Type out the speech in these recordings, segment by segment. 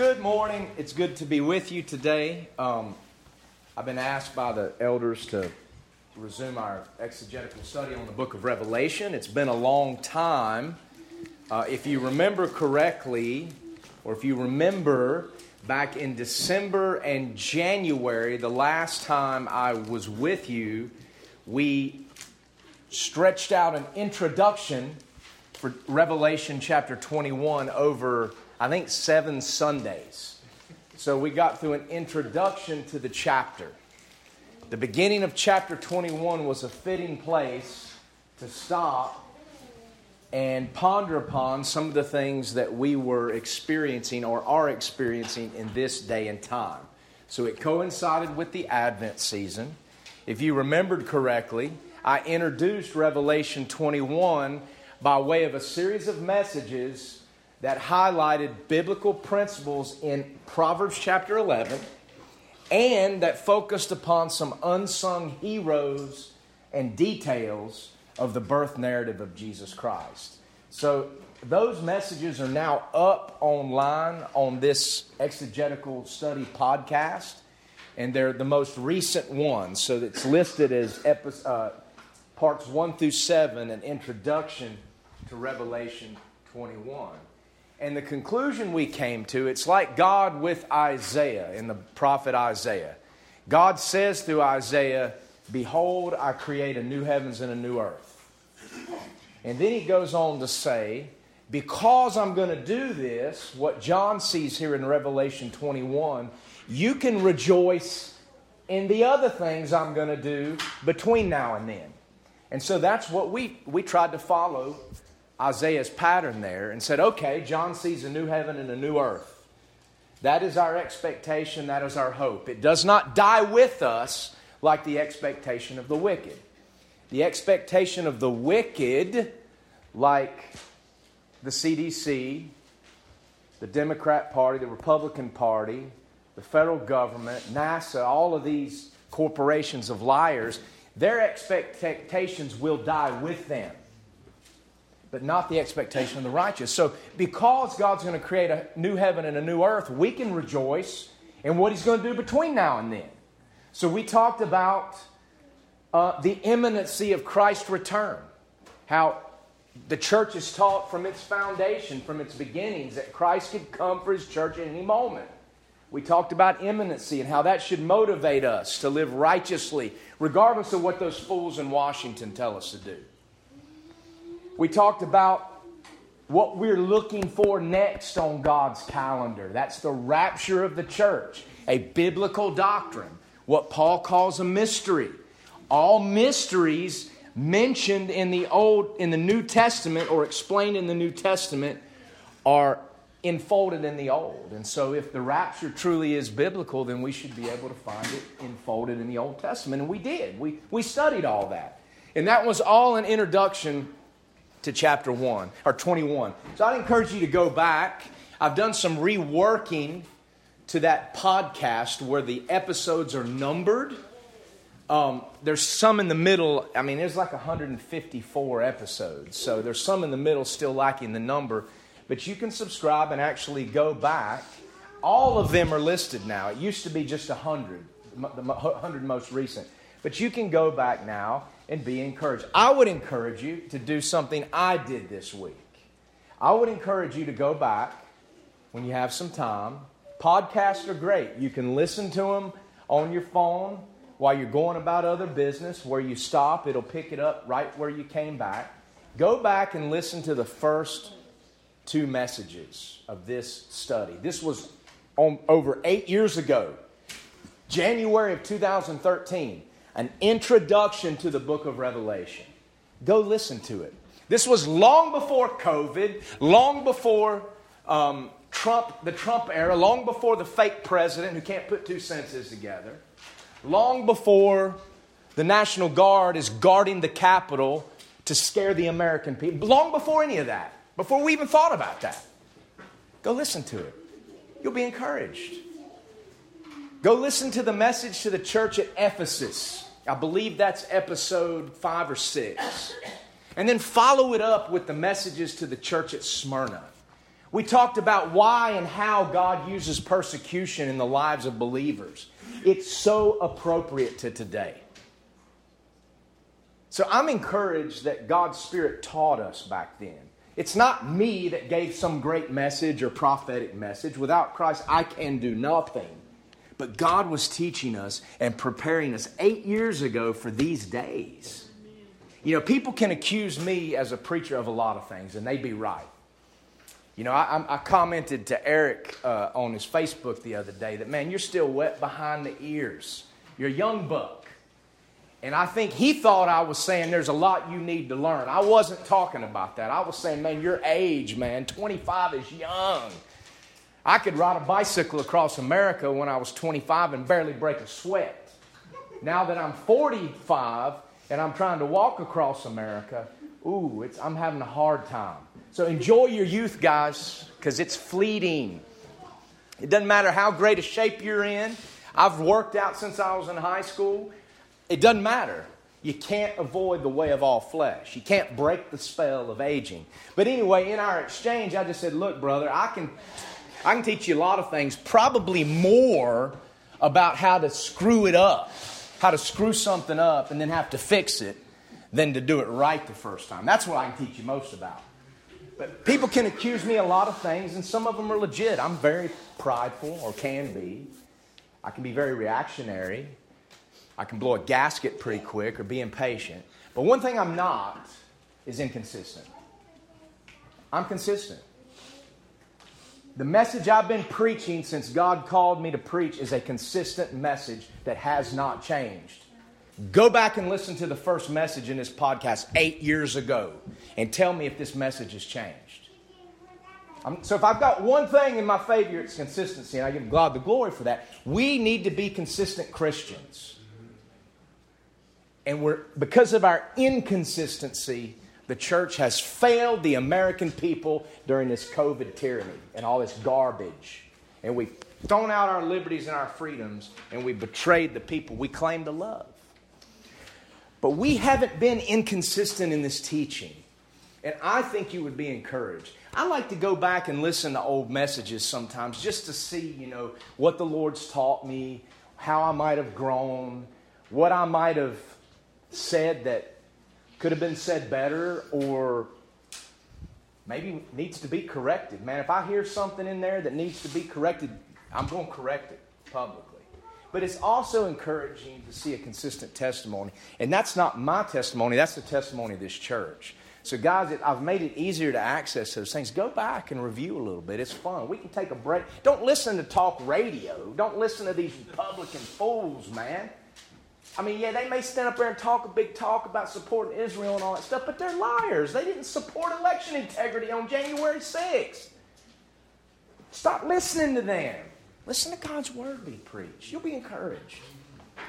Good morning. It's good to be with you today. Um, I've been asked by the elders to resume our exegetical study on the book of Revelation. It's been a long time. Uh, if you remember correctly, or if you remember back in December and January, the last time I was with you, we stretched out an introduction for Revelation chapter 21 over I think, seven Sundays. So we got through an introduction to the chapter. The beginning of chapter 21 was a fitting place to stop and ponder upon some of the things that we were experiencing or are experiencing in this day and time. So it coincided with the Advent season. If you remembered correctly, I introduced Revelation 21 by way of a series of messages that highlighted biblical principles in Proverbs chapter 11 and that focused upon some unsung heroes and details of the birth narrative of Jesus Christ. So, those messages are now up online on this exegetical study podcast, and they're the most recent ones. So, it's listed as epi- uh, parts 1 through 7, an introduction to Revelation 21. And the conclusion we came to, it's like God with Isaiah in the prophet Isaiah. God says through Isaiah, Behold, I create a new heavens and a new earth. And then he goes on to say, Because I'm going to do this, what John sees here in Revelation 21, you can rejoice in the other things I'm going to do between now and then. And so that's what we, we tried to follow Isaiah's pattern there and said, okay, John sees a new heaven and a new earth. That is our expectation, that is our hope. It does not die with us like the expectation of the wicked. The expectation of the wicked, like the CDC, the Democrat Party, the Republican Party, the federal government, NASA, all of these corporations of liars, their expectations will die with them but not the expectation of the righteous. So, because God's going to create a new heaven and a new earth, we can rejoice in what He's going to do between now and then. So, we talked about uh, the imminency of Christ's return, how the church is taught from its foundation, from its beginnings, that Christ could come for His church at any moment. We talked about imminency and how that should motivate us to live righteously, regardless of what those fools in Washington tell us to do. We talked about what we're looking for next on God's calendar. That's the rapture of the church, a biblical doctrine, what Paul calls a mystery. All mysteries mentioned in the old in the New Testament or explained in the New Testament are enfolded in the old. And so if the rapture truly is biblical, then we should be able to find it enfolded in the Old Testament. And we did. We we studied all that. And that was all an introduction to chapter 1 or 21. So I'd encourage you to go back. I've done some reworking to that podcast where the episodes are numbered. Um, there's some in the middle. I mean, there's like 154 episodes. So there's some in the middle still lacking the number. But you can subscribe and actually go back. All of them are listed now. It used to be just 100, the 100 most recent. But you can go back now and be encouraged. I would encourage you to do something I did this week. I would encourage you to go back when you have some time. Podcasts are great. You can listen to them on your phone while you're going about other business. Where you stop, it'll pick it up right where you came back. Go back and listen to the first two messages of this study. This was on, over eight years ago, January of 2013 an introduction to the book of Revelation. Go listen to it. This was long before COVID, long before um, Trump, the Trump era, long before the fake president who can't put two sentences together, long before the National Guard is guarding the Capitol to scare the American people, long before any of that, before we even thought about that. Go listen to it. You'll be encouraged. Go listen to the message to the church at Ephesus. I believe that's episode five or six. And then follow it up with the messages to the church at Smyrna, We talked about why and how God uses persecution in the lives of believers. It's so appropriate to today. So I'm encouraged that God's Spirit taught us back then. It's not me that gave some great message or prophetic message. Without Christ, I can do nothing. But God was teaching us and preparing us eight years ago for these days. You know, people can accuse me as a preacher of a lot of things, and they'd be right. You know, I, I commented to Eric uh, on his Facebook the other day that, man, you're still wet behind the ears. You're a young buck. And I think he thought I was saying there's a lot you need to learn. I wasn't talking about that. I was saying, man, your age, man, 25 is young. I could ride a bicycle across America when I was 25 and barely break a sweat. Now that I'm 45 and I'm trying to walk across America, ooh, it's, I'm having a hard time. So enjoy your youth, guys, because it's fleeting. It doesn't matter how great a shape you're in. I've worked out since I was in high school. It doesn't matter. You can't avoid the way of all flesh. You can't break the spell of aging. But anyway, in our exchange, I just said, look, brother, I can, I can teach you a lot of things, probably more about how to screw it up, how to screw something up and then have to fix it than to do it right the first time. That's what I can teach you most about. But people can accuse me a lot of things, and some of them are legit. I'm very prideful, or can be. I can be very reactionary. I can blow a gasket pretty quick or be impatient. But one thing I'm not is inconsistent. I'm consistent. The message I've been preaching since God called me to preach is a consistent message that has not changed. Go back and listen to the first message in this podcast eight years ago and tell me if this message has changed. I'm, so, if I've got one thing in my favor, it's consistency, and I give God the glory for that. We need to be consistent Christians. And we're, because of our inconsistency, the church has failed the American people during this COVID tyranny and all this garbage. And we've thrown out our liberties and our freedoms, and we've betrayed the people we claim to love. But we haven't been inconsistent in this teaching. And I think you would be encouraged. I like to go back and listen to old messages sometimes just to see, you know, what the Lord's taught me, how I might have grown, what I might have said that could have been said better or maybe needs to be corrected. Man, if I hear something in there that needs to be corrected, I'm going to correct it publicly. But it's also encouraging to see a consistent testimony. And that's not my testimony, that's the testimony of this church. So, guys, I've made it easier to access those things. Go back and review a little bit. It's fun. We can take a break. Don't listen to talk radio. Don't listen to these Republican fools, man. I mean, yeah, they may stand up there and talk a big talk about supporting Israel and all that stuff, but they're liars. They didn't support election integrity on January 6th. Stop listening to them. Listen to God's word be preached. You'll be encouraged.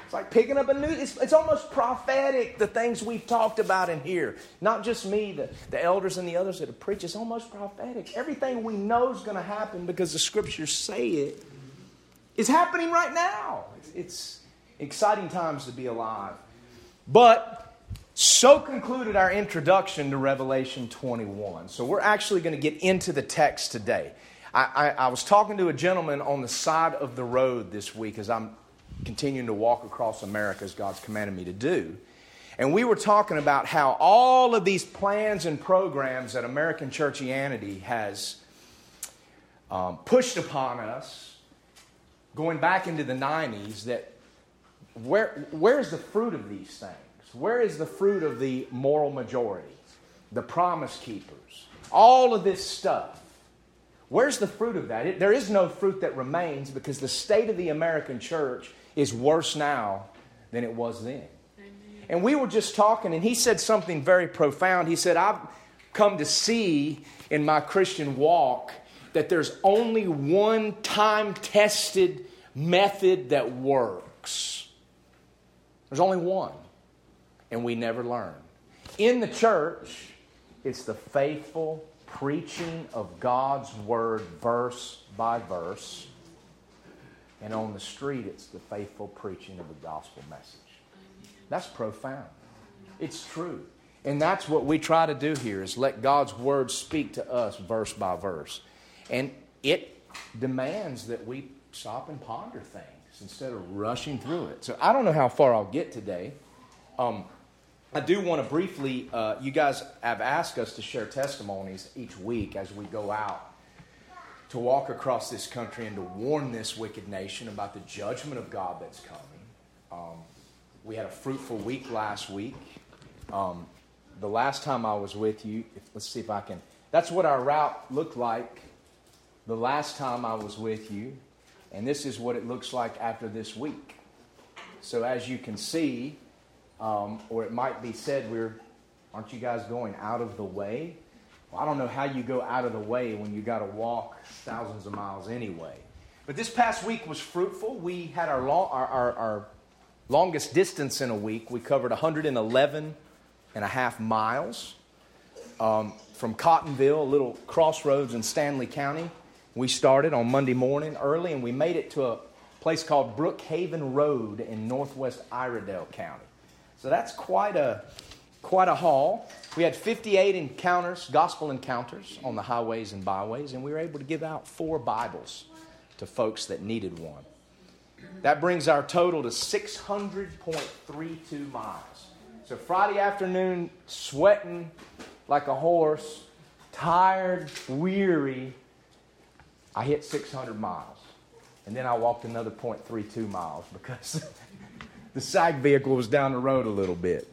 It's like picking up a new, it's, it's almost prophetic, the things we've talked about in here. Not just me, the, the elders and the others that have preached. It's almost prophetic. Everything we know is going to happen because the scriptures say it is happening right now. It's, it's exciting times to be alive. But so concluded our introduction to Revelation 21. So we're actually going to get into the text today. I, I, I, was talking to a gentleman on the side of the road this week as I'm continuing to walk across America as God's commanded me to do. And we were talking about how all of these plans and programs that American churchianity has um, pushed upon us going back into the 90s that where, where's the fruit of these things? Where is the fruit of the moral majority, the promise keepers, all of this stuff? Where's the fruit of that? It, there is no fruit that remains because the state of the American church is worse now than it was then. Amen. And we were just talking, and he said something very profound. He said, I've come to see in my Christian walk that there's only one time tested method that works. There's only one, and we never learn. In the church, it's the faithful preaching of God's word verse by verse. And on the street, it's the faithful preaching of the gospel message. That's profound. It's true. And that's what we try to do here is let God's word speak to us verse by verse. And it demands that we stop and ponder things instead of rushing through it. So I don't know how far I'll get today. Um, I do want to briefly, uh, you guys have asked us to share testimonies each week as we go out to walk across this country and to warn this wicked nation about the judgment of God that's coming. Um, we had a fruitful week last week. Um, the last time I was with you, if, let's see if I can. That's what our route looked like the last time I was with you. And this is what it looks like after this week. So, as you can see, um, or it might be said, we're, aren't you guys going out of the way? Well, I don't know how you go out of the way when you got to walk thousands of miles anyway. But this past week was fruitful. We had our, long, our, our, our longest distance in a week. We covered 111 and a half miles um, from Cottonville, a little crossroads in Stanly County, we started on Monday morning early, and we made it to a place called Brookhaven Road in northwest Iredell County. So that's quite a quite a haul. We had 58 encounters, gospel encounters on the highways and byways, and we were able to give out four Bibles to folks that needed one. That brings our total to 600.32 miles. So Friday afternoon, sweating like a horse, tired, weary, I hit 600 miles. And then I walked another 0.32 miles because the sag vehicle was down the road a little bit.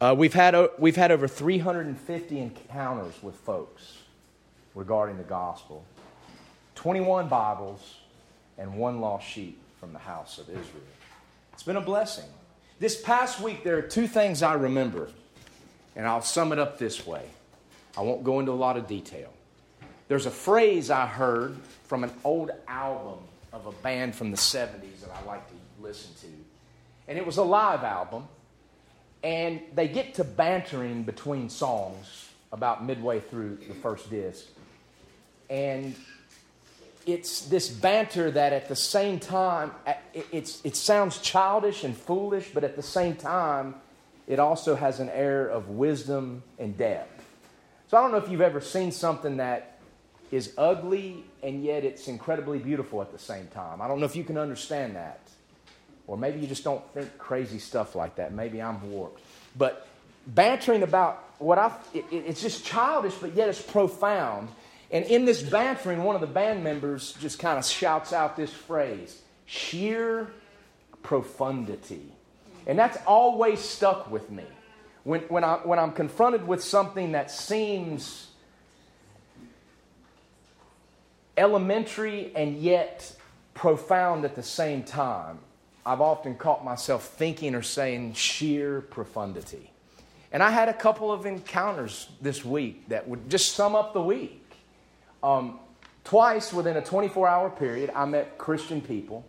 Uh, we've, had, we've had over 350 encounters with folks regarding the gospel, 21 Bibles, and one lost sheep from the house of Israel. It's been a blessing. This past week, there are two things I remember, and I'll sum it up this way. I won't go into a lot of detail. There's a phrase I heard from an old album of a band from the 70s that I like to listen to. And it was a live album. And they get to bantering between songs about midway through the first disc. And it's this banter that at the same time, it, it's, it sounds childish and foolish, but at the same time, it also has an air of wisdom and depth. So I don't know if you've ever seen something that is ugly and yet it's incredibly beautiful at the same time. I don't know if you can understand that. Or maybe you just don't think crazy stuff like that. Maybe I'm warped. But bantering about what I, it, it's just childish, but yet it's profound. And in this bantering, one of the band members just kind of shouts out this phrase sheer profundity. And that's always stuck with me. When, when, I, when I'm confronted with something that seems elementary and yet profound at the same time, I've often caught myself thinking or saying sheer profundity. And I had a couple of encounters this week that would just sum up the week. Um, twice within a 24 hour period, I met Christian people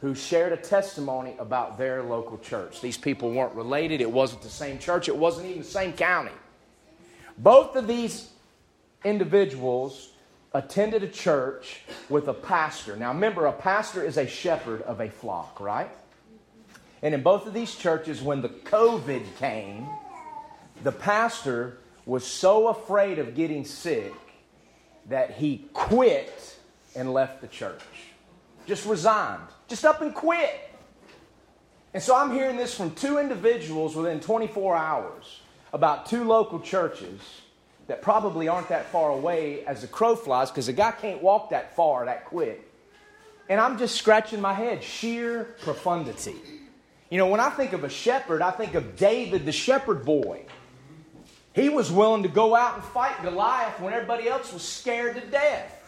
who shared a testimony about their local church. These people weren't related, it wasn't the same church, it wasn't even the same county. Both of these individuals attended a church with a pastor. Now, remember, a pastor is a shepherd of a flock, right? And in both of these churches, when the COVID came, the pastor was so afraid of getting sick that he quit and left the church. Just resigned. Just up and quit. And so I'm hearing this from two individuals within 24 hours about two local churches that probably aren't that far away as the crow flies because a guy can't walk that far that quick. And I'm just scratching my head. Sheer profundity. You know, when I think of a shepherd, I think of David, the shepherd boy. He was willing to go out and fight Goliath when everybody else was scared to death.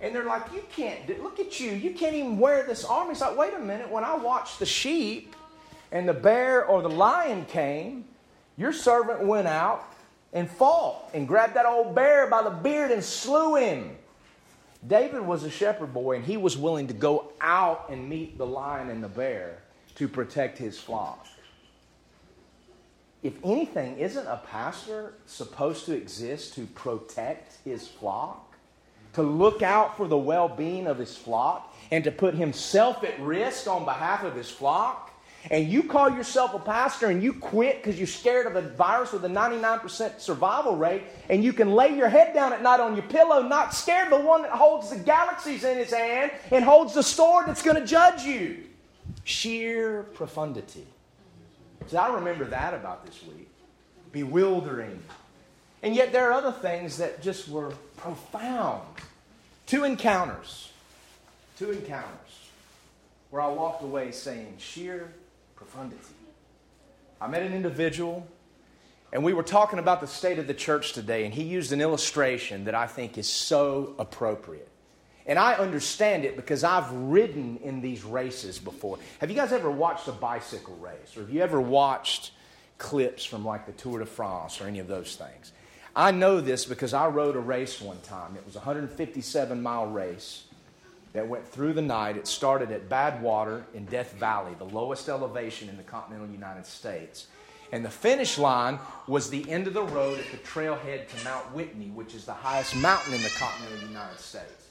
And they're like, You can't, do look at you. You can't even wear this armor. He's like, Wait a minute. When I watched the sheep and the bear or the lion came, your servant went out and fought and grabbed that old bear by the beard and slew him. David was a shepherd boy and he was willing to go out and meet the lion and the bear to protect his flock. If anything, isn't a pastor supposed to exist to protect his flock? To look out for the well being of his flock and to put himself at risk on behalf of his flock? And you call yourself a pastor and you quit because you're scared of a virus with a 99% survival rate, and you can lay your head down at night on your pillow, not scared, the one that holds the galaxies in his hand and holds the sword that's going to judge you. Sheer profundity. So I remember that about this week. Bewildering. And yet there are other things that just were profound. Two encounters. Two encounters where I walked away saying, sheer profundity. I met an individual, and we were talking about the state of the church today, and he used an illustration that I think is so appropriate. And I understand it because I've ridden in these races before. Have you guys ever watched a bicycle race? Or have you ever watched clips from like the Tour de France or any of those things? I know this because I rode a race one time. It was a 157 mile race that went through the night. It started at Badwater in Death Valley, the lowest elevation in the continental United States. And the finish line was the end of the road at the trailhead to Mount Whitney, which is the highest mountain in the continental United States.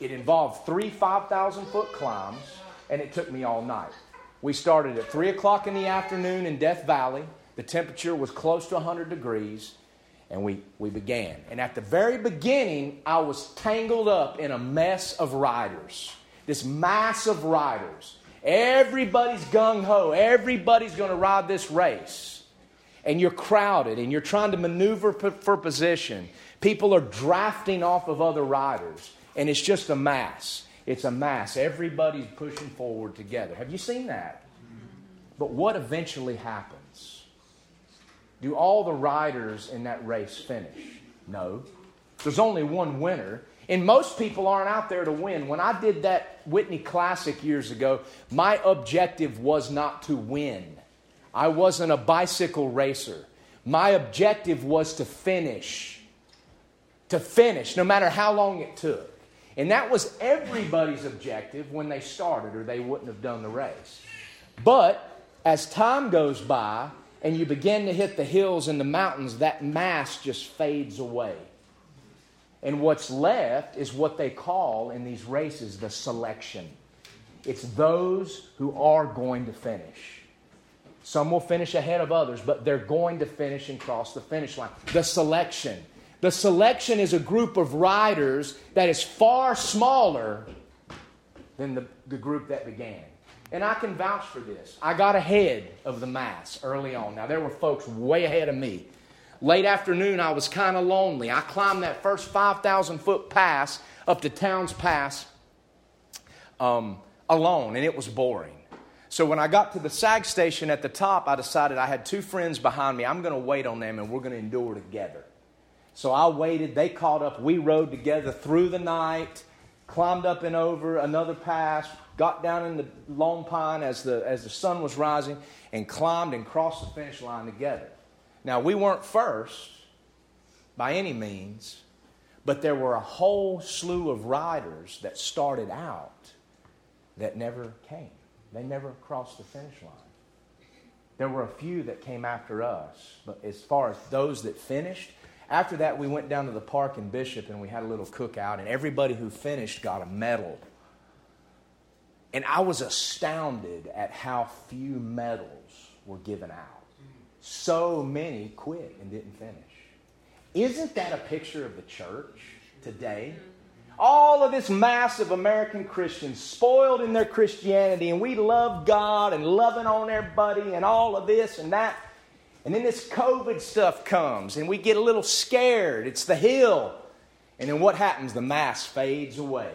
It involved three 5,000 foot climbs, and it took me all night. We started at 3 o'clock in the afternoon in Death Valley. The temperature was close to 100 degrees and we, we began. And at the very beginning, I was tangled up in a mess of riders, this mass of riders. Everybody's gung ho, everybody's going to ride this race. And you're crowded and you're trying to maneuver for position. People are drafting off of other riders, and it's just a mass. It's a mass. Everybody's pushing forward together. Have you seen that? But what eventually happens? Do all the riders in that race finish? No. There's only one winner. And most people aren't out there to win. When I did that Whitney Classic years ago, my objective was not to win. I wasn't a bicycle racer. My objective was to finish. To finish, no matter how long it took. And that was everybody's objective when they started, or they wouldn't have done the race. But as time goes by, and you begin to hit the hills and the mountains, that mass just fades away. And what's left is what they call in these races the selection. It's those who are going to finish. Some will finish ahead of others, but they're going to finish and cross the finish line. The selection. The selection is a group of riders that is far smaller than the, the group that began. And I can vouch for this. I got ahead of the mass early on. Now, there were folks way ahead of me. Late afternoon, I was kind of lonely. I climbed that first 5,000 foot pass up to Towns Pass um, alone, and it was boring. So when I got to the SAG station at the top, I decided I had two friends behind me. I'm going to wait on them, and we're going to endure together. So I waited. They caught up. We rode together through the night, climbed up and over another pass, got down in the Lone Pine as the, as the sun was rising, and climbed and crossed the finish line together. Now, we weren't first by any means, but there were a whole slew of riders that started out that never came. They never crossed the finish line. There were a few that came after us, but as far as those that finished, after that, we went down to the park in Bishop and we had a little cookout, and everybody who finished got a medal and I was astounded at how few medals were given out. So many quit and didn't finish. Isn't that a picture of the church today? All of this mass of American Christians spoiled in their Christianity, and we love God and loving on everybody and all of this and that. And then this COVID stuff comes, and we get a little scared. It's the hill. And then what happens? The mass fades away.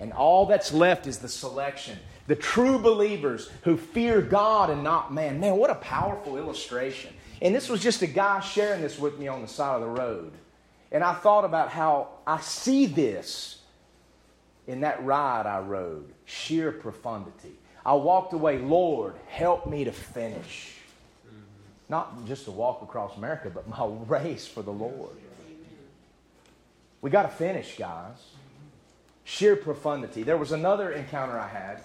And all that's left is the selection. The true believers who fear God and not man. Man, what a powerful illustration. And this was just a guy sharing this with me on the side of the road. And I thought about how I see this in that ride I rode sheer profundity. I walked away, Lord, help me to finish. Not just to walk across America, but my race for the Lord. We got to finish, guys sheer profundity. There was another encounter I had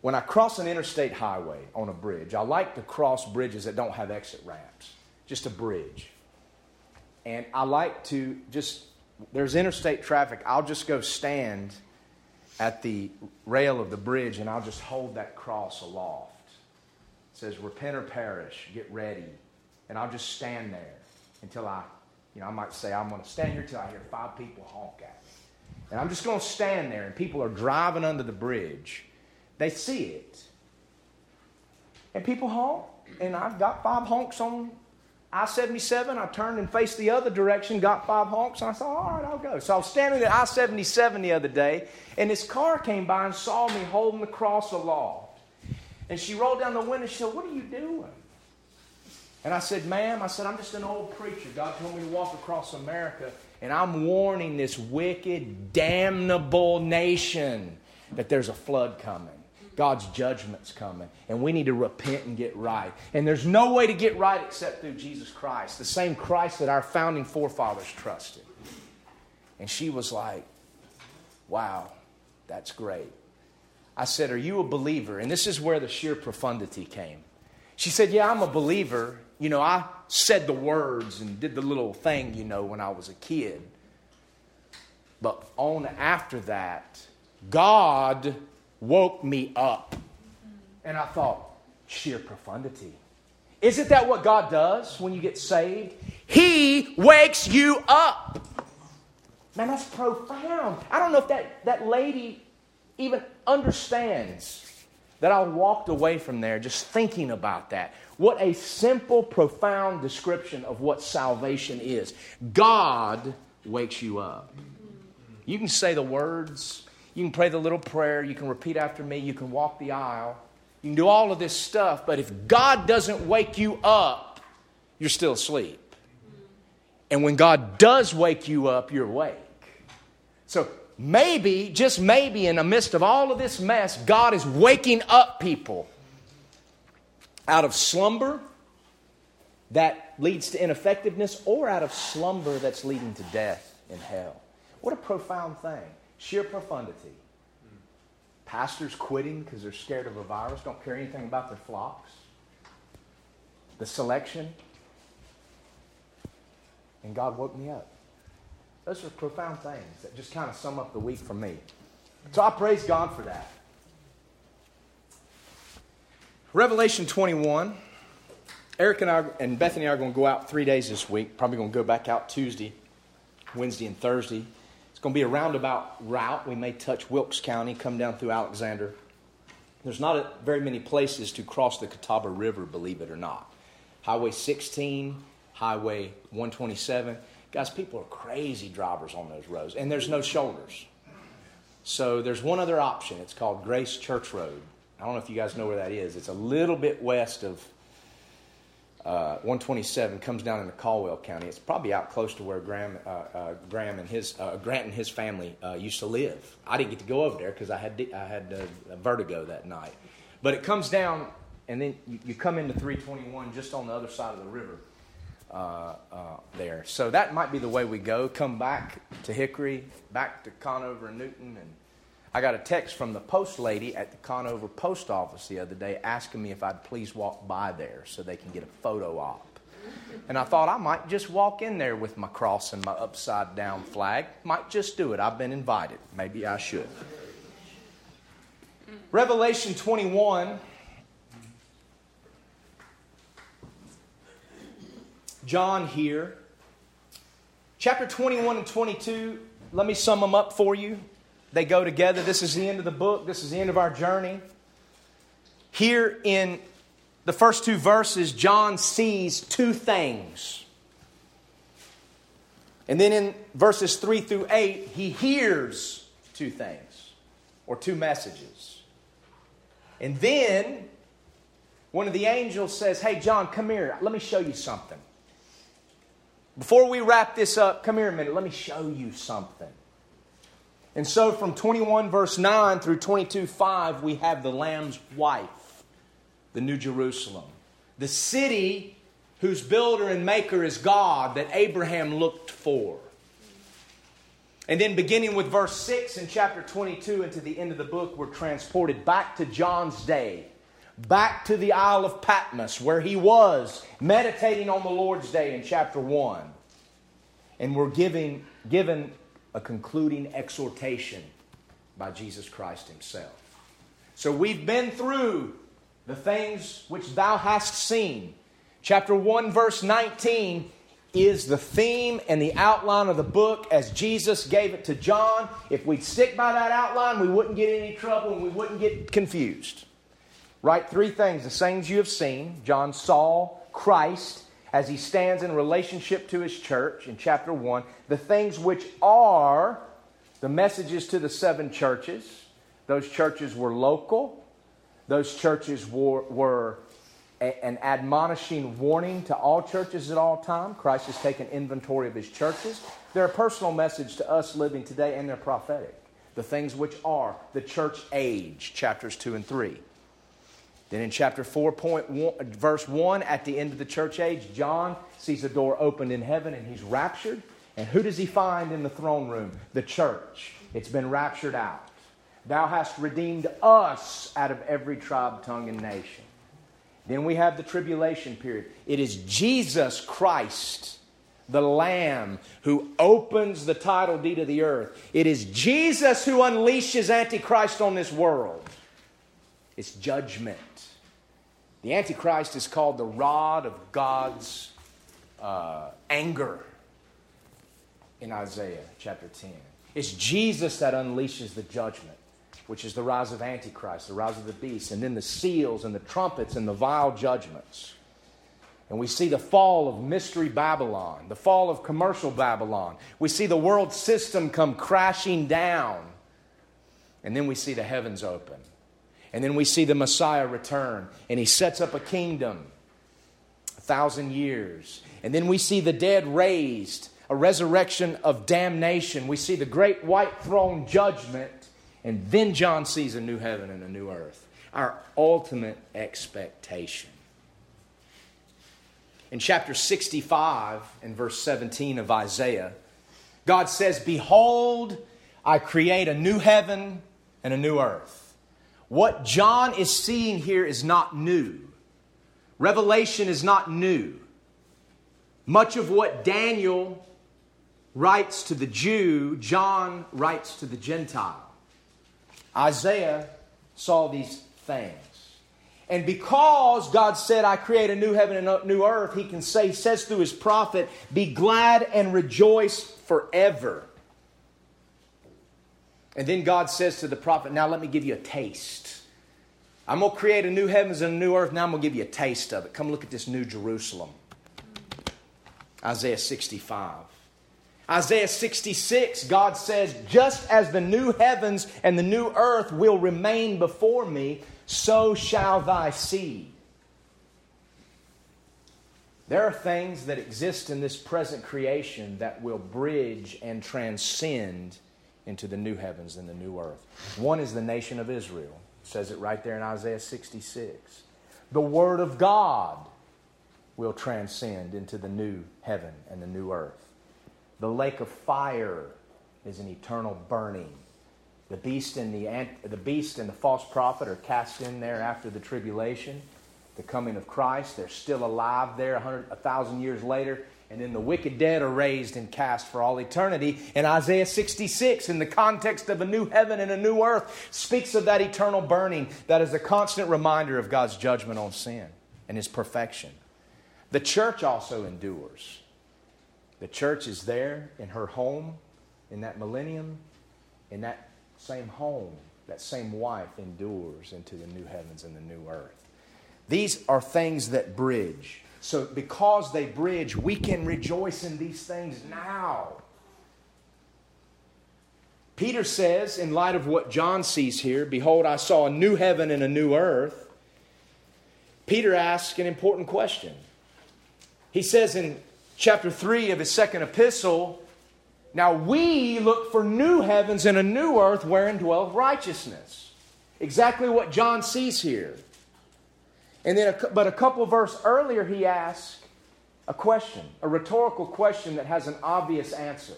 when I cross an interstate highway on a bridge. I like to cross bridges that don't have exit ramps, just a bridge. And I like to just, there's interstate traffic, I'll just go stand at the rail of the bridge and I'll just hold that cross aloft. Says, Repent or perish, get ready. And I'll just stand there until I, you know, I might say, I'm going to stand here until I hear five people honk at me. And I'm just going to stand there, and people are driving under the bridge. They see it. And people honk, and I've got five honks on I 77. I turned and faced the other direction, got five honks, and I said, all right, I'll go. So I was standing at I 77 the other day, and this car came by and saw me holding the cross aloft. And she rolled down the window and she said, What are you doing? And I said, Ma'am, I said, I'm just an old preacher. God told me to walk across America, and I'm warning this wicked, damnable nation that there's a flood coming. God's judgment's coming, and we need to repent and get right. And there's no way to get right except through Jesus Christ, the same Christ that our founding forefathers trusted. And she was like, Wow, that's great. I said, Are you a believer? And this is where the sheer profundity came. She said, Yeah, I'm a believer. You know, I said the words and did the little thing, you know, when I was a kid. But on after that, God woke me up. And I thought, sheer profundity. Isn't that what God does when you get saved? He wakes you up. Man, that's profound. I don't know if that, that lady even understands that I walked away from there just thinking about that. What a simple, profound description of what salvation is. God wakes you up. You can say the words, you can pray the little prayer, you can repeat after me, you can walk the aisle, you can do all of this stuff, but if God doesn't wake you up, you're still asleep. And when God does wake you up, you're awake. So maybe, just maybe, in the midst of all of this mess, God is waking up people out of slumber that leads to ineffectiveness or out of slumber that's leading to death in hell. What a profound thing. Sheer profundity. Pastors quitting because they're scared of a virus, don't care anything about their flocks. The selection. And God woke me up. Those are profound things that just kind of sum up the week for me. So I praise God for that. Revelation 21. Eric and I and Bethany are going to go out three days this week. Probably going to go back out Tuesday, Wednesday, and Thursday. It's going to be a roundabout route. We may touch Wilkes County, come down through Alexander. There's not a, very many places to cross the Catawba River, believe it or not. Highway 16, Highway 127. Guys, people are crazy drivers on those roads, and there's no shoulders. So there's one other option. It's called Grace Church Road. I don't know if you guys know where that is. It's a little bit west of uh, 127, comes down into Caldwell County. It's probably out close to where Graham, uh, uh, Graham and his uh, Grant and his family uh, used to live. I didn't get to go over there because I had I had uh, vertigo that night. But it comes down, and then you, you come into 321 just on the other side of the river uh, uh, there. So that might be the way we go. Come back to Hickory, back to Conover and Newton. And I got a text from the post lady at the Conover post office the other day asking me if I'd please walk by there so they can get a photo op. And I thought I might just walk in there with my cross and my upside down flag. Might just do it. I've been invited. Maybe I should. Revelation 21 John here. Chapter 21 and 22, let me sum them up for you. They go together. This is the end of the book, this is the end of our journey. Here in the first two verses, John sees two things. And then in verses 3 through 8, he hears two things or two messages. And then one of the angels says, Hey, John, come here. Let me show you something. Before we wrap this up, come here a minute. Let me show you something. And so from 21 verse 9 through 22 5, we have the Lamb's wife, the New Jerusalem, the city whose builder and maker is God that Abraham looked for. And then beginning with verse 6 in chapter 22 and to the end of the book, we're transported back to John's day back to the Isle of Patmos, where he was meditating on the Lord's Day in chapter 1. And we're giving, given a concluding exhortation by Jesus Christ himself. So we've been through the things which thou hast seen. Chapter 1, verse 19 is the theme and the outline of the book as Jesus gave it to John. If we'd stick by that outline, we wouldn't get any trouble and we wouldn't get confused. Write three things the things you have seen. John saw Christ as he stands in relationship to his church in chapter 1. The things which are the messages to the seven churches. Those churches were local, those churches were, were a, an admonishing warning to all churches at all time. Christ has taken inventory of his churches. They're a personal message to us living today, and they're prophetic. The things which are the church age, chapters 2 and 3. Then in chapter 4, point one, verse 1, at the end of the church age, John sees a door opened in heaven and he's raptured. And who does he find in the throne room? The church. It's been raptured out. Thou hast redeemed us out of every tribe, tongue, and nation. Then we have the tribulation period. It is Jesus Christ, the Lamb, who opens the title deed of the earth. It is Jesus who unleashes Antichrist on this world. It's judgment. The Antichrist is called the rod of God's uh, anger in Isaiah chapter 10. It's Jesus that unleashes the judgment, which is the rise of Antichrist, the rise of the beast, and then the seals and the trumpets and the vial judgments. And we see the fall of mystery Babylon, the fall of commercial Babylon. We see the world system come crashing down. And then we see the heavens open. And then we see the Messiah return, and he sets up a kingdom, a thousand years. And then we see the dead raised, a resurrection of damnation. We see the great white throne judgment, and then John sees a new heaven and a new earth. Our ultimate expectation. In chapter 65 and verse 17 of Isaiah, God says, Behold, I create a new heaven and a new earth. What John is seeing here is not new. Revelation is not new. Much of what Daniel writes to the Jew, John writes to the Gentile. Isaiah saw these things. And because God said, I create a new heaven and a new earth, he can say, he says through his prophet, Be glad and rejoice forever. And then God says to the prophet, Now let me give you a taste. I'm going to create a new heavens and a new earth. Now I'm going to give you a taste of it. Come look at this new Jerusalem. Isaiah 65. Isaiah 66, God says, Just as the new heavens and the new earth will remain before me, so shall thy seed. There are things that exist in this present creation that will bridge and transcend into the new heavens and the new earth. One is the nation of Israel. It says it right there in Isaiah 66. The Word of God will transcend into the new heaven and the new earth. The lake of fire is an eternal burning. The beast and the, the beast and the false prophet are cast in there after the tribulation, the coming of Christ. They're still alive there a, thousand years later and then the wicked dead are raised and cast for all eternity. And Isaiah 66, in the context of a new heaven and a new earth, speaks of that eternal burning that is a constant reminder of God's judgment on sin and his perfection. The church also endures. The church is there in her home, in that millennium, in that same home, that same wife endures into the new heavens and the new earth. These are things that bridge. So, because they bridge, we can rejoice in these things now. Peter says, in light of what John sees here, Behold, I saw a new heaven and a new earth. Peter asks an important question. He says in chapter 3 of his second epistle, Now we look for new heavens and a new earth wherein dwelleth righteousness. Exactly what John sees here. And then, a, but a couple verse earlier, he asks a question, a rhetorical question that has an obvious answer.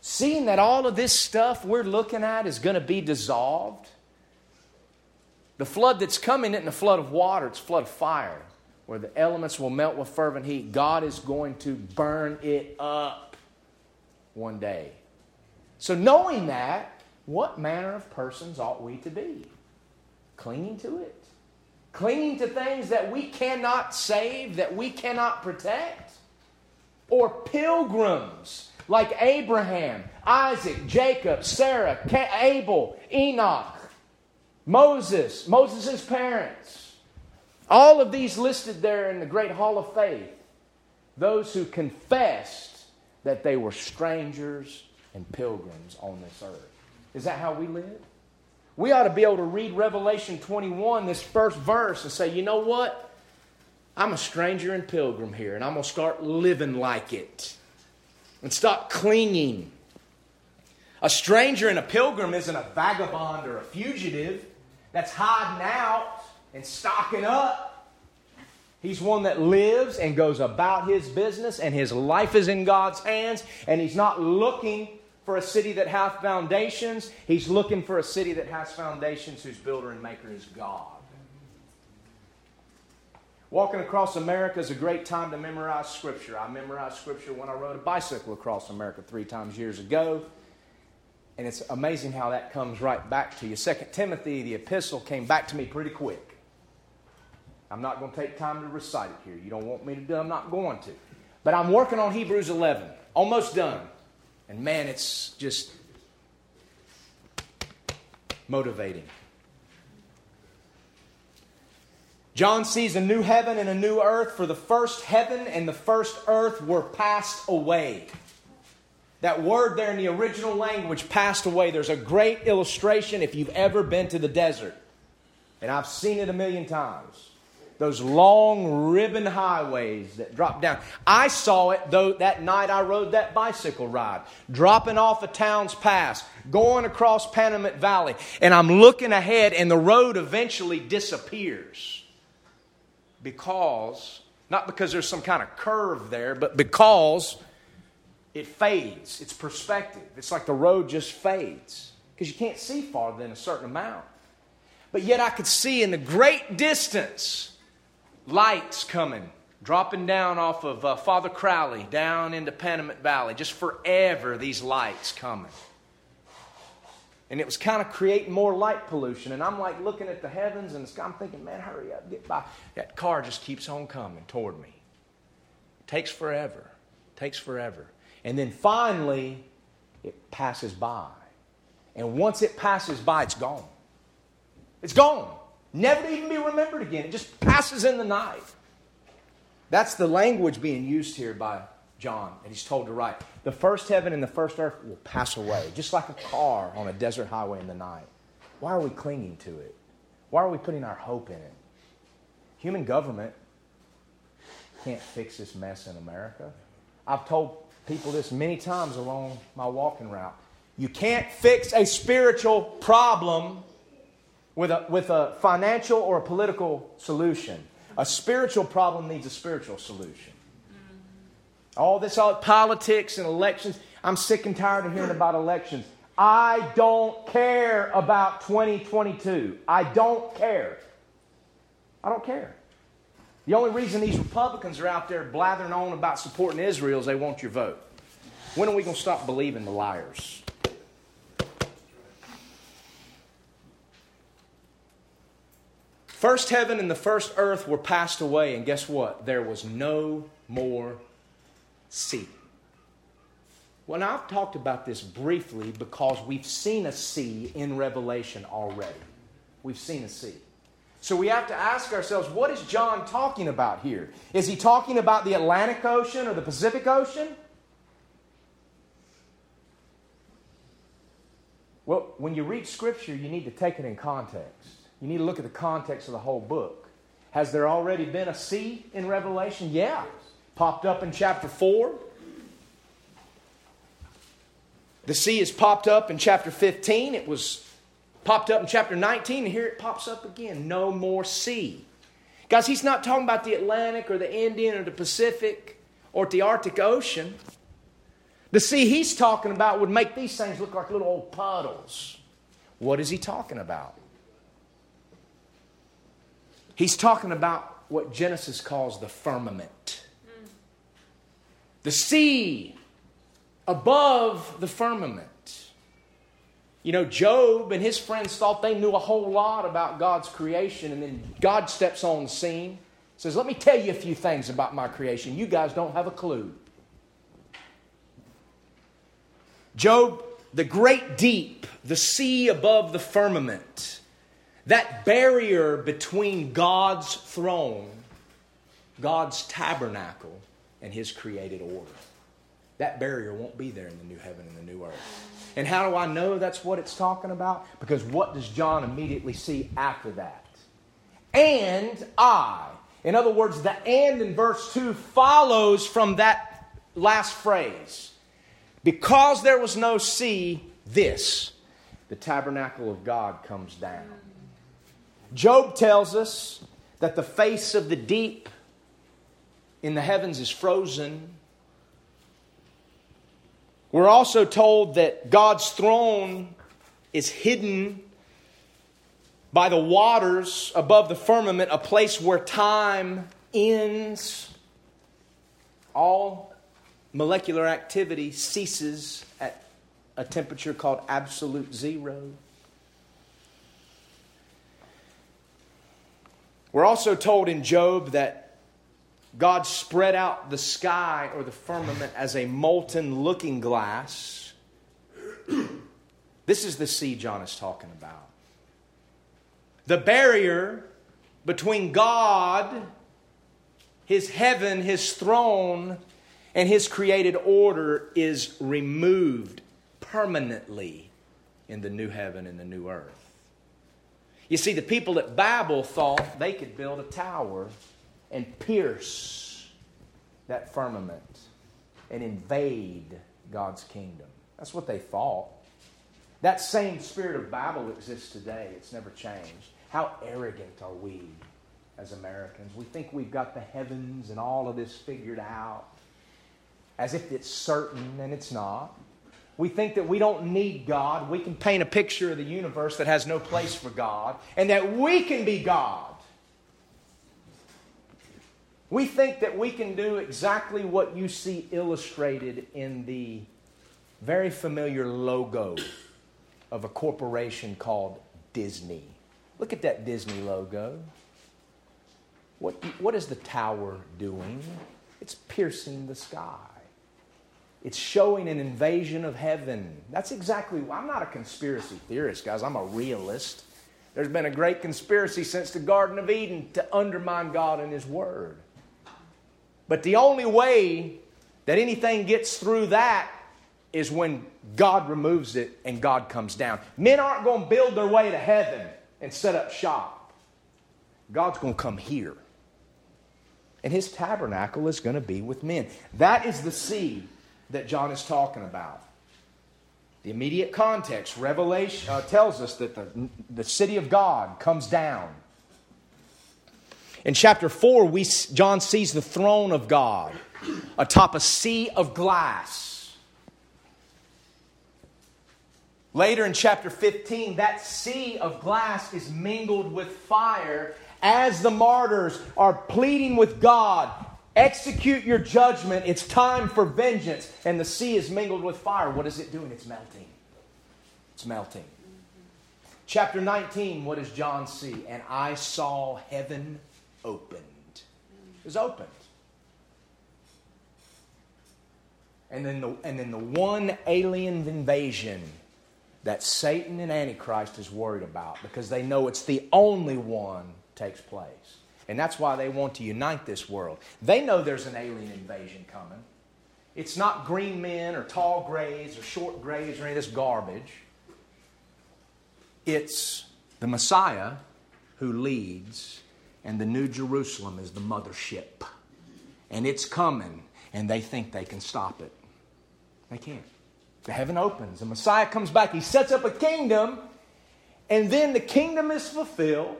Seeing that all of this stuff we're looking at is going to be dissolved, the flood that's coming isn't a flood of water, it's a flood of fire, where the elements will melt with fervent heat. God is going to burn it up one day. So, knowing that, what manner of persons ought we to be? Clinging to it? Clinging to things that we cannot save, that we cannot protect? Or pilgrims like Abraham, Isaac, Jacob, Sarah, Abel, Enoch, Moses, Moses' parents. All of these listed there in the great hall of faith. Those who confessed that they were strangers and pilgrims on this earth. Is that how we live? We ought to be able to read Revelation 21, this first verse, and say, you know what? I'm a stranger and pilgrim here, and I'm going to start living like it and stop clinging. A stranger and a pilgrim isn't a vagabond or a fugitive that's hiding out and stocking up. He's one that lives and goes about his business, and his life is in God's hands, and he's not looking for a city that hath foundations. He's looking for a city that has foundations whose builder and maker is God. Walking across America is a great time to memorize Scripture. I memorized Scripture when I rode a bicycle across America three times years ago. And it's amazing how that comes right back to you. Second Timothy, the epistle, came back to me pretty quick. I'm not going to take time to recite it here. You don't want me to do I'm not going to. But I'm working on Hebrews 11. Almost done. And man, it's just motivating. John sees a new heaven and a new earth, for the first heaven and the first earth were passed away. That word there in the original language, passed away, there's a great illustration if you've ever been to the desert. And I've seen it a million times. Those long ribbon highways that drop down. I saw it though that night I rode that bicycle ride, dropping off a Towne's Pass, going across Panamint Valley, and I'm looking ahead, and the road eventually disappears because, not because there's some kind of curve there, but because it fades. It's perspective. It's like the road just fades because you can't see farther than a certain amount. But yet I could see in the great distance lights coming, dropping down off of uh, Father Crowley down into Panamint Valley. Just forever, these lights coming and it was kind of creating more light pollution. And I'm like looking at the heavens and I'm thinking, man, hurry up, get by. That car just keeps on coming toward me. It takes forever. It takes forever. And then finally, it passes by. And once it passes by, it's gone. It's gone. Never to even be remembered again. It just passes in the night. That's the language being used here by John, and he's told to write, The first heaven and the first earth will pass away, just like a car on a desert highway in the night. Why are we clinging to it? Why are we putting our hope in it? Human government can't fix this mess in America. I've told people this many times along my walking route. You can't fix a spiritual problem with a, with a financial or a political solution. A spiritual problem needs a spiritual solution. All this all politics and elections. I'm sick and tired of hearing about elections. I don't care about 2022. I don't care. I don't care. The only reason these Republicans are out there blathering on about supporting Israel is they want your vote. When are we going to stop believing the liars? First heaven and the first earth were passed away, and guess what? There was no more sea. Well, now I've talked about this briefly because we've seen a sea in Revelation already. We've seen a sea. So we have to ask ourselves, what is John talking about here? Is he talking about the Atlantic Ocean or the Pacific Ocean? Well, when you read Scripture, you need to take it in context. You need to look at the context of the whole book. Has there already been a sea in Revelation? Yeah popped up in chapter 4. The sea has popped up in chapter 15. It was popped up in chapter 19, and here it pops up again. No more sea. Guys, he's not talking about the Atlantic or the Indian or the Pacific or the Arctic Ocean. The sea he's talking about would make these things look like little old puddles. What is he talking about? He's talking about what Genesis calls the firmament the sea above the firmament. You know, Job and his friends thought they knew a whole lot about God's creation, and then God steps on the scene, says, Let me tell you a few things about my creation. You guys don't have a clue. Job, the great deep, the sea above the firmament, that barrier between God's throne, God's tabernacle, and his created order. That barrier won't be there in the new heaven and the new earth. And how do I know that's what it's talking about? Because what does John immediately see after that? And I. In other words, the and in verse 2 follows from that last phrase. Because there was no sea, this, the tabernacle of God comes down. Job tells us that the face of the deep in the heavens is frozen. We're also told that God's throne is hidden by the waters above the firmament, a place where time ends. All molecular activity ceases at a temperature called absolute zero. We're also told in Job that God spread out the sky or the firmament as a molten looking glass. this is the sea John is talking about. The barrier between God, his heaven, his throne, and his created order is removed permanently in the new heaven and the new earth. You see, the people at Babel thought they could build a tower and pierce that firmament and invade God's kingdom. That's what they thought. That same spirit of Babel exists today. It's never changed. How arrogant are we as Americans? We think we've got the heavens and all of this figured out as if it's certain, and it's not. We think that we don't need God. We can paint a picture of the universe that has no place for God, and that we can be God. We think that we can do exactly what you see illustrated in the very familiar logo of a corporation called Disney. Look at that Disney logo. What, what is the tower doing? It's piercing the sky. It's showing an invasion of heaven. That's exactly why I'm not a conspiracy theorist, guys. I'm a realist. There's been a great conspiracy since the Garden of Eden to undermine God and His Word. But the only way that anything gets through that is when God removes it and God comes down. Men aren't going to build their way to heaven and set up shop. God's going to come here. And his tabernacle is going to be with men. That is the seed that John is talking about. The immediate context, Revelation uh, tells us that the, the city of God comes down. In chapter 4, we, John sees the throne of God atop a sea of glass. Later in chapter 15, that sea of glass is mingled with fire as the martyrs are pleading with God Execute your judgment. It's time for vengeance. And the sea is mingled with fire. What is it doing? It's melting. It's melting. Chapter 19, what does John see? And I saw heaven opened. It was opened. And then the, and then the one alien invasion that Satan and Antichrist is worried about because they know it's the only one takes place. And that's why they want to unite this world. They know there's an alien invasion coming. It's not green men or tall grays or short grays or any of this garbage. It's the Messiah who leads, and the New Jerusalem is the mothership. And it's coming, and they think they can stop it. They can't. The heaven opens, the Messiah comes back, he sets up a kingdom, and then the kingdom is fulfilled.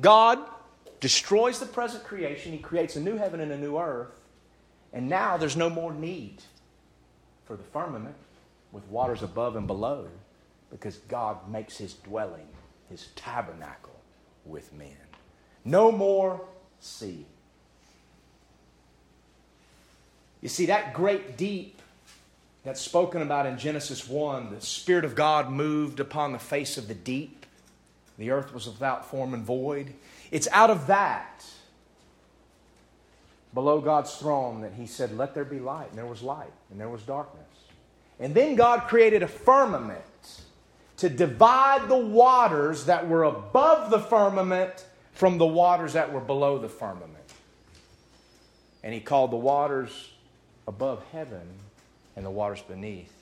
God destroys the present creation, he creates a new heaven and a new earth, and now there's no more need for the firmament with waters above and below because God makes his dwelling, his tabernacle with men. No more sea. You see, that great deep that's spoken about in Genesis 1, the Spirit of God moved upon the face of the deep. The earth was without form and void. It's out of that, below God's throne, that He said, Let there be light. And there was light, and there was darkness. And then God created a firmament to divide the waters that were above the firmament from the waters that were below the firmament. And He called the waters above heaven and the waters beneath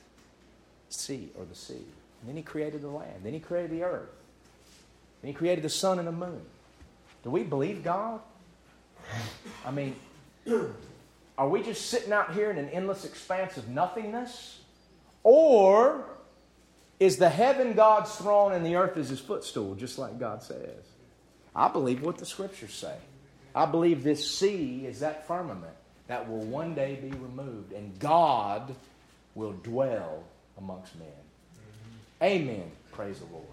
sea or the sea. And then he created the land. Then he created the earth. Then he created the sun and the moon. Do we believe God? I mean, are we just sitting out here in an endless expanse of nothingness? Or is the heaven God's throne and the earth is his footstool, just like God says? I believe what the scriptures say. I believe this sea is that firmament that will one day be removed, and God will dwell amongst men. Amen. Praise the Lord.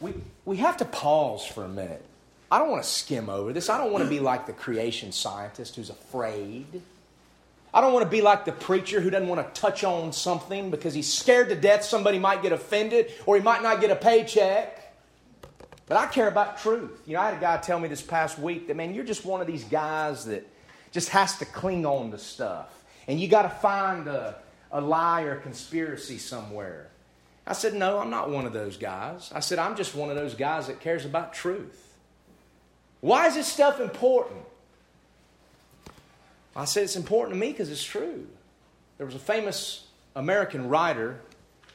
We, we have to pause for a minute. I don't want to skim over this. I don't want to be like the creation scientist who's afraid. I don't want to be like the preacher who doesn't want to touch on something because he's scared to death somebody might get offended or he might not get a paycheck. But I care about truth. You know, I had a guy tell me this past week that, man, you're just one of these guys that just has to cling on to stuff. And you got to find a, a lie or a conspiracy somewhere. I said, no, I'm not one of those guys. I said, I'm just one of those guys that cares about truth. Why is this stuff important? I said, it's important to me because it's true. There was a famous American writer